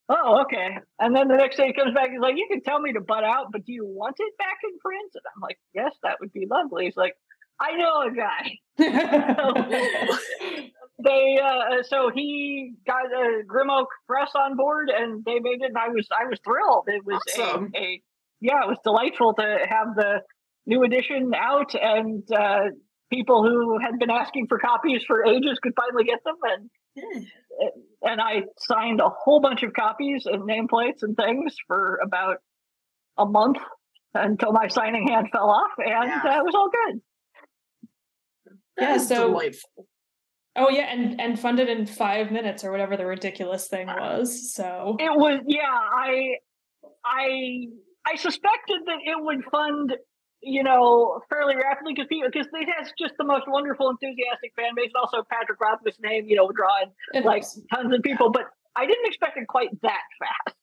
"Oh, okay." And then the next day he comes back. He's like, "You can tell me to butt out, but do you want it back in print?" And I'm like, "Yes, that would be lovely." He's like, "I know a guy." they uh, so he got a Grimoak press on board, and they made it. And I was I was thrilled. It was Awesome. a, a yeah, it was delightful to have the new edition out, and uh, people who had been asking for copies for ages could finally get them. And Yeah. and I signed a whole bunch of copies and nameplates and things for about a month until my signing hand fell off, and Yeah. uh, it was all good. That Yeah, is so- delightful. oh yeah, and and funded in five minutes or whatever the ridiculous thing was. So It was yeah. I I I suspected that it would fund you know fairly rapidly because people because it has just the most wonderful enthusiastic fan base. And also Patrick Rothfuss' name you know drawing it like was- tons of people, but I didn't expect it quite that fast.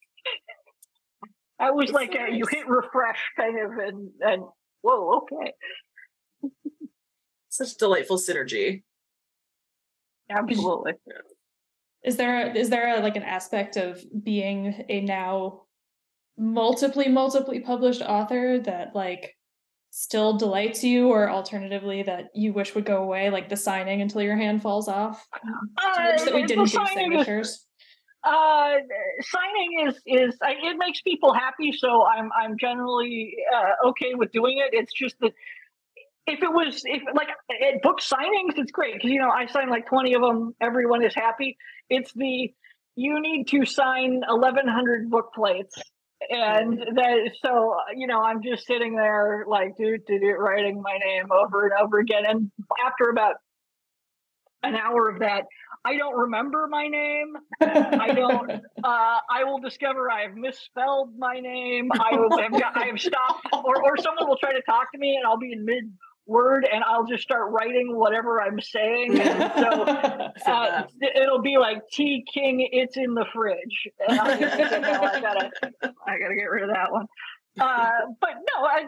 I was It's like uh, you nice. hit refresh kind of and and whoa okay Such delightful synergy. absolutely is there is there a, like an aspect of being a now multiply multiply published author that like still delights you or alternatively that you wish would go away like the signing until your hand falls off? You wish that we Uh, didn't do signatures. uh signing is is I, it makes people happy so i'm i'm generally uh, okay with doing it. It's just that if it was if like at book signings it's great because you know i sign like 20 of them everyone is happy. It's the you need to sign 1100 book plates and that so you know i'm just sitting there like do do do writing my name over and over again and after about an hour of that i don't remember my name I don't. Uh, I will discover I have misspelled my name. I will have, got, I have stopped, or or someone will try to talk to me, and I'll be in mid word, and I'll just start writing whatever I'm saying. And so uh, it'll be like T King, it's in the fridge. And I'm just like, "No, I gotta, I gotta get rid of that one. Uh, but no, I,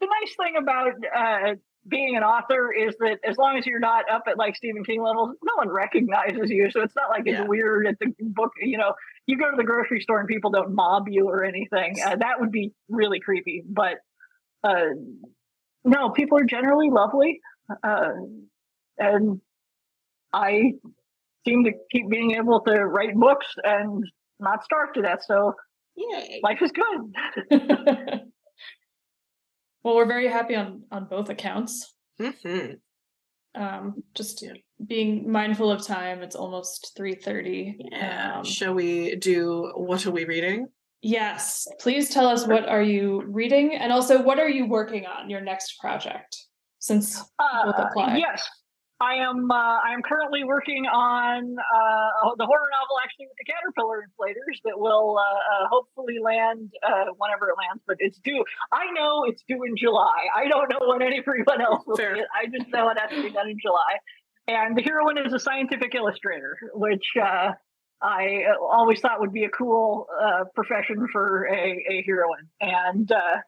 the nice thing about uh, being an author is that as long as you're not up at like Stephen King levels, no one recognizes you. So it's not like it's Yeah. weird at the book. You know, you go to the grocery store and people don't mob you or anything. Uh, that would be really creepy. But uh, no, people are generally lovely. uh, and I seem to keep being able to write books and not starve to death. So Yay. life is good. well, we're very happy on on both accounts. hmm Um, just Yeah. being mindful of time. It's almost three thirty. Yeah. Um, Shall we do what are we reading? Yes. Please tell us what are you reading, and also what are you working on your next project. Since both Uh, apply. yes, I am. Uh, I am currently working on uh, the horror novel, actually, with the caterpillar inflators that will uh, uh, hopefully land uh, whenever it lands. But it's due. I know it's due in July. I don't know when everyone else will Fair. see it. I just know it has to be done in July. And the heroine is a scientific illustrator, which uh, I always thought would be a cool uh, profession for a, a heroine. And uh,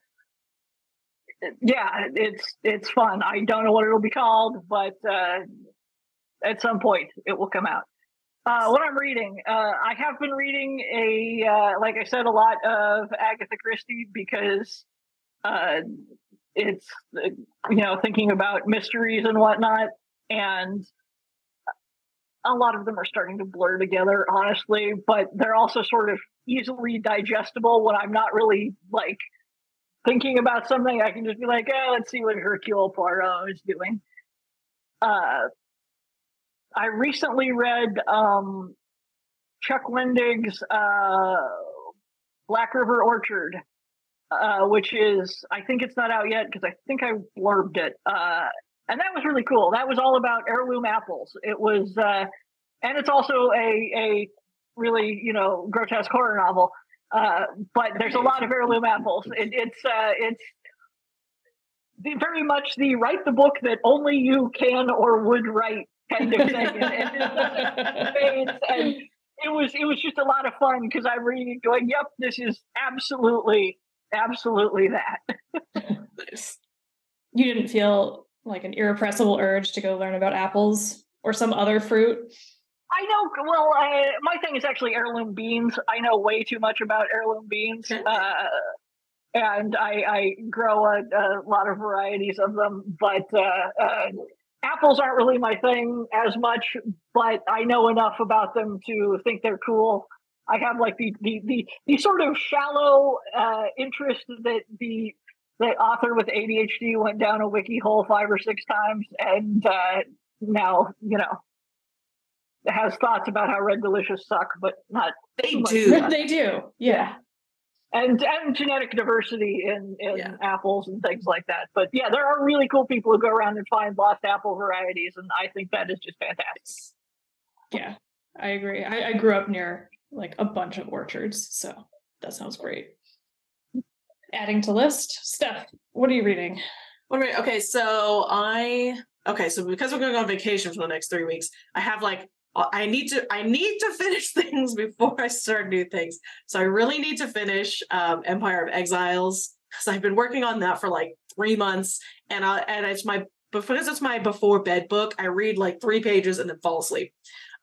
yeah, it's it's fun. I don't know what it'll be called, but uh, at some point it will come out. Uh, what I'm reading, uh, I have been reading a, uh, like I said, a lot of Agatha Christie because it's, you know, thinking about mysteries and whatnot. And a lot of them are starting to blur together, honestly, but they're also sort of easily digestible when I'm not really like thinking about something. I can just be like, oh, let's see what Hercule Poirot is doing. Uh, I recently read um, Chuck Wendig's uh, Black River Orchard, uh, which is, I think it's not out yet because I think I blurbed it. And that was really cool. That was all about heirloom apples. It was, uh, and it's also a, a really, you know, grotesque horror novel. Uh, but there's a lot of heirloom apples. It, it's, uh, it's, the, very much the write the book that only you can or would write kind of thing. and, and it was it was just a lot of fun because I'm reading going, yep, this is absolutely absolutely that. You didn't feel like an irrepressible urge to go learn about apples or some other fruit. I know. Well, uh, my thing is actually heirloom beans. I know way too much about heirloom beans, uh, and I, I grow a, a lot of varieties of them. But uh, uh, apples aren't really my thing as much. But I know enough about them to think they're cool. I have like the the the, the sort of shallow uh, interest that the the author with ADHD went down a wiki hole five or six times, and uh, now you know has thoughts about how Red Delicious suck, but not They much. do. they do. Yeah. and and genetic diversity in in Yeah. apples and things like that. But yeah, there are really cool people who go around and find lost apple varieties, and I think that is just fantastic. Yeah. I agree. I, I grew up near like a bunch of orchards, so that sounds great. Adding to list, Steph, what are you reading? What am I- okay, so I okay, so because we're going on vacation for the next three weeks, I have like uh, I need to I need to finish things before I start new things. So I really need to finish um, Empire of Exiles because I've been working on that for like three months, and I and it's my because it's my before bed book. I read like three pages and then fall asleep.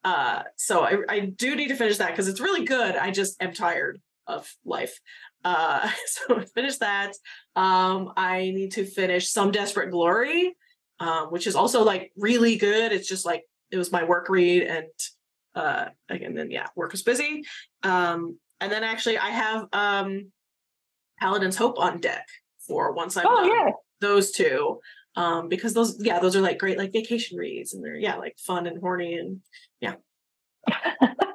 Uh, so I I do need to finish that because it's really good. I just am tired of life. Uh, so I finished that. Um, I need to finish Some Desperate Glory, um, which is also like really good. It's just like it was my work read, and uh, again, then yeah, work was busy. Um, and then actually, I have um, Paladin's Hope on deck for once I'm Oh done yeah, those two. Um, because those, yeah, those are like great, like vacation reads, and they're yeah, like fun and horny, and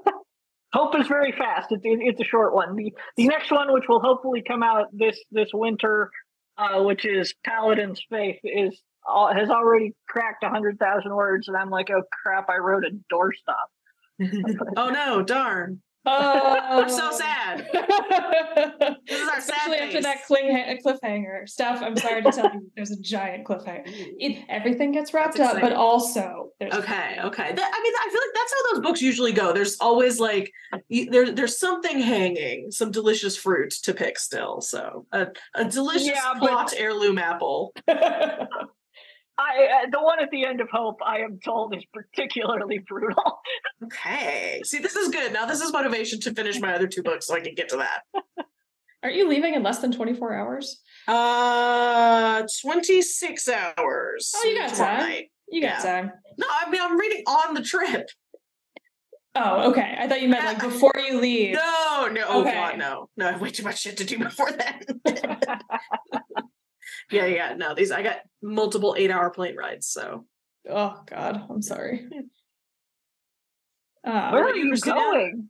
Hope is very fast. It's it, it's a short one. The the next one, which will hopefully come out this this winter, uh, which is Paladin's Faith, is uh, has already cracked a hundred thousand words, and I'm like, oh crap, I wrote a doorstop. oh no, darn, Oh, I'm so um. sad. This is our sad Especially after face. that cling ha- cliffhanger. Steph, I'm sorry to tell you, there's a giant cliffhanger. It, everything gets wrapped up, but also there's Okay, okay. That, I mean, I feel like that's how those books usually go. There's always like you, there, there's something hanging, some delicious fruit to pick still. So a, a delicious Yeah, but- plot heirloom apple. I uh, the one at the end of Hope, I am told, is particularly brutal. Okay, see, this is good. Now this is motivation to finish my other two books, so I can get to that. Aren't you leaving in less than 24 hours? Uh, 26 hours. Oh, you got time. night. You got Yeah. time. No, I mean, I'm reading on the trip. Oh, okay. I thought you meant like before you leave. No, no, oh Okay. god, no. No, I have way too much shit to do before then. Yeah, yeah, no, these, I got multiple eight hour plane rides, so. Oh God, I'm sorry. Uh, Where are are you, you Christina? going?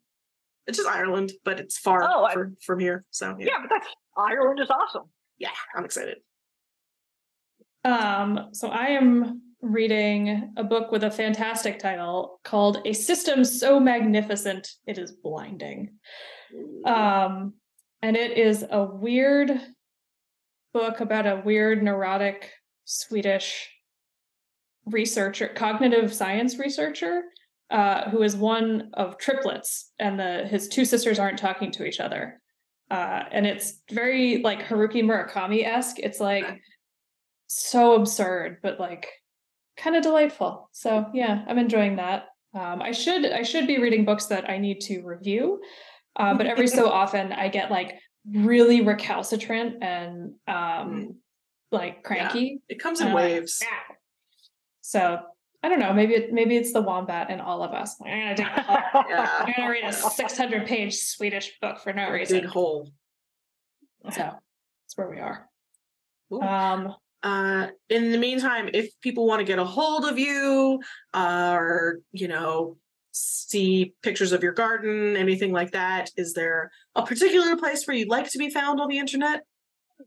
It's just Ireland, but it's far Oh, I- for, from here, so yeah. Yeah, but that's Ireland is awesome. yeah, I'm excited. Um, so I am reading a book with a fantastic title called A System So Magnificent It Is Blinding. Um, and it is a weird book about a weird neurotic Swedish researcher, cognitive science researcher, uh, who is one of triplets, and the his two sisters aren't talking to each other. Uh, and it's very like Haruki Murakami esque. It's like so absurd, but like kind of delightful. So yeah, I'm enjoying that. Um, I should I should be reading books that I need to review, uh, but every so often I get like really recalcitrant and um, like cranky. It comes in Uh, waves. So I don't know. Maybe it, maybe it's the wombat in all of us. I'm gonna. Yeah. I'm gonna read a 600 page Swedish book for no Big reason. hole. So that's where we are. Cool. Um, Uh, in the meantime, if people want to get a hold of you, uh, or you know, see pictures of your garden, anything like that, is there a particular place where you'd like to be found on the internet?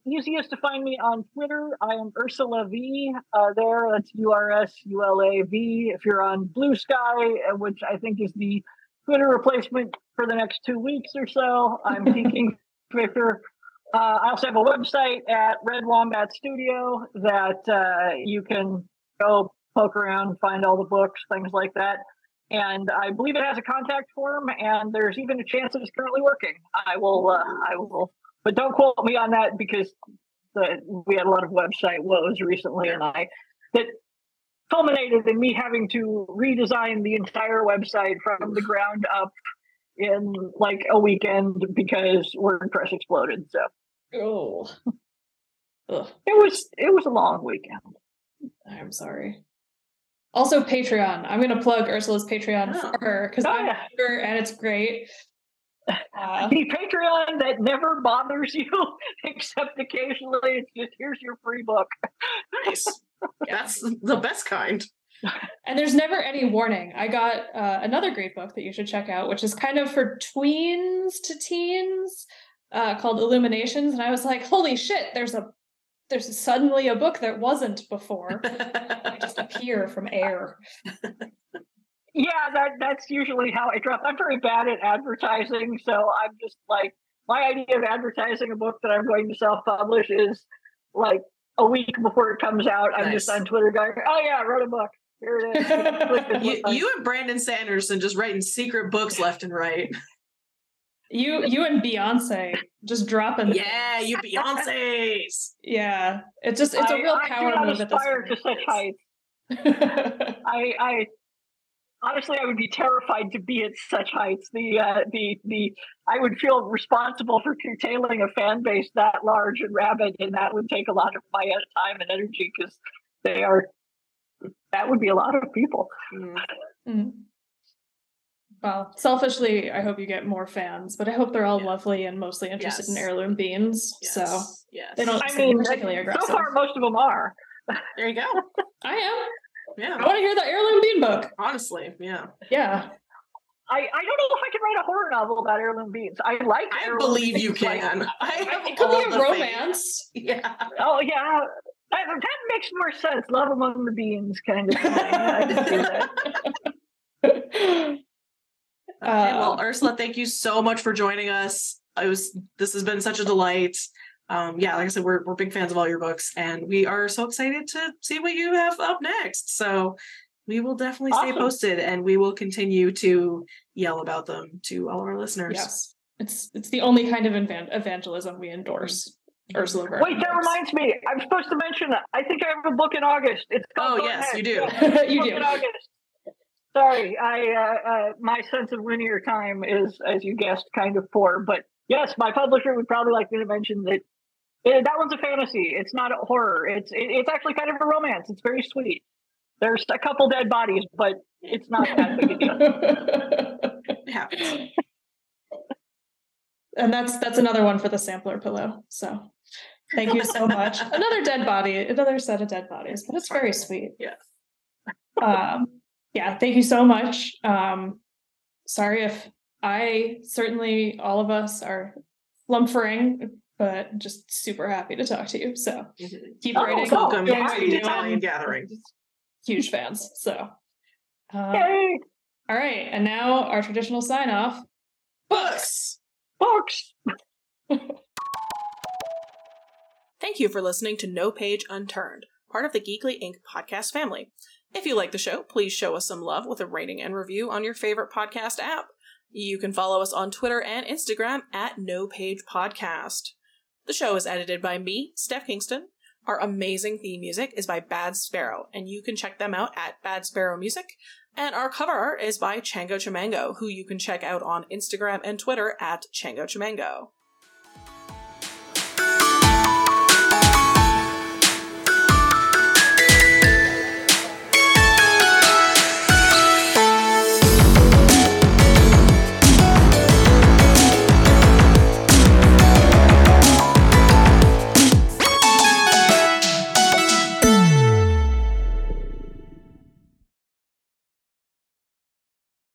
Easiest to find me on Twitter. I am Ursula V. Uh, there, that's U R S U L A V. If you're on Blue Sky, uh, which I think is the Twitter replacement for the next two weeks or so, I'm thinking Victor. Uh, I also have a website at Red Wombat Studio that uh, you can go poke around, find all the books, things like that. And I believe it has a contact form, and there's even a chance that it's currently working. I will, uh, I will but don't quote me on that because the, we had a lot of website woes recently, and I that culminated in me having to redesign the entire website from the ground up in like a weekend because WordPress exploded. So oh, Ugh, it was it was a long weekend. I'm sorry. Also, Patreon. I'm gonna plug Ursula's Patreon Oh. for her because Oh, I'm yeah. her and it's great. Uh, The Patreon that never bothers you except occasionally. It's just here's your free book. Nice. That's the best kind. and there's never any warning. I got uh, another great book that you should check out, which is kind of for tweens to teens, uh, called Illuminations. And I was like, holy shit! There's a there's suddenly a book that wasn't before. They just appear from air. Yeah, that that's usually how I drop. I'm very bad at advertising, so I'm just like my idea of advertising a book that I'm going to self-publish is like a week before it comes out. I'm just on Twitter going, "Oh yeah, I wrote a book. Here it is." You, you and Brandon Sanderson just writing secret books left and right. You you and Beyonce just dropping. Yeah, you Beyonce's. Yeah, it's just it's a I- real I power do not move at this aspire to such point. heights. I, I honestly, I would be terrified to be at such heights. The, uh, the, the, I would feel responsible for curtailing a fan base that large and rabid, and that would take a lot of my uh, time and energy because they are. That would be a lot of people. Mm. Well, selfishly, I hope you get more fans, but I hope they're all Yeah. lovely and mostly interested in heirloom beans. So Yes, yes. they don't I seem mean, particularly so aggressive. far most of them are. There you go. I am. Yeah. I want to hear the heirloom bean book. Honestly, yeah. Yeah. I, I don't know if I can write a horror novel about heirloom beans. I like. I believe you beans, like- can. I have It could be a the faith. romance. Yeah. Oh yeah, that, that makes more sense. Love among the beans, kind of thing. I can see that. Okay, well, Uh, Ursula, thank you so much for joining us. I was this has been such a delight. Um, yeah, like I said, we're we're big fans of all your books, and we are so excited to see what you have up next. So we will definitely stay posted, and we will continue to yell about them to all of our listeners. yes. It's it's the only kind of evan- evangelism we endorse. Ursula Vernon Wait, that books. reminds me. I'm supposed to mention. I think I have a book in August. It's called Oh Go yes, Ahead. you do. you do. in August. Sorry, I uh, uh, my sense of linear time is, as you guessed, kind of poor. But yes, my publisher would probably like me to mention that uh, that one's a fantasy. It's not a horror. It's it, it's actually kind of a romance. It's very sweet. There's a couple dead bodies, but it's not that big a deal. It happens. and that's that's another one for the sampler pillow. So thank you so much. another dead body, another set of dead bodies, but it's very sweet. Yes. Um, yeah, thank you so much. Um, sorry if I certainly all of us are lumpering, but just super happy to talk to you. So Mhm. keep Oh, writing. Welcome yeah, to the yeah. Gathering. Huge fans. So uh, Yay, all right, and now our traditional sign off. Books. books! Thank you for listening to No Page Unturned, part of the Geekly Inc. podcast family. If you like the show, please show us some love with a rating and review on your favorite podcast app. You can follow us on Twitter and Instagram at No Page Podcast. The show is edited by me, Steph Kingston. Our amazing theme music is by Bad Sparrow, and you can check them out at Bad Sparrow Music. And our cover art is by Chango Chamango, who you can check out on Instagram and Twitter at Chango Chamango.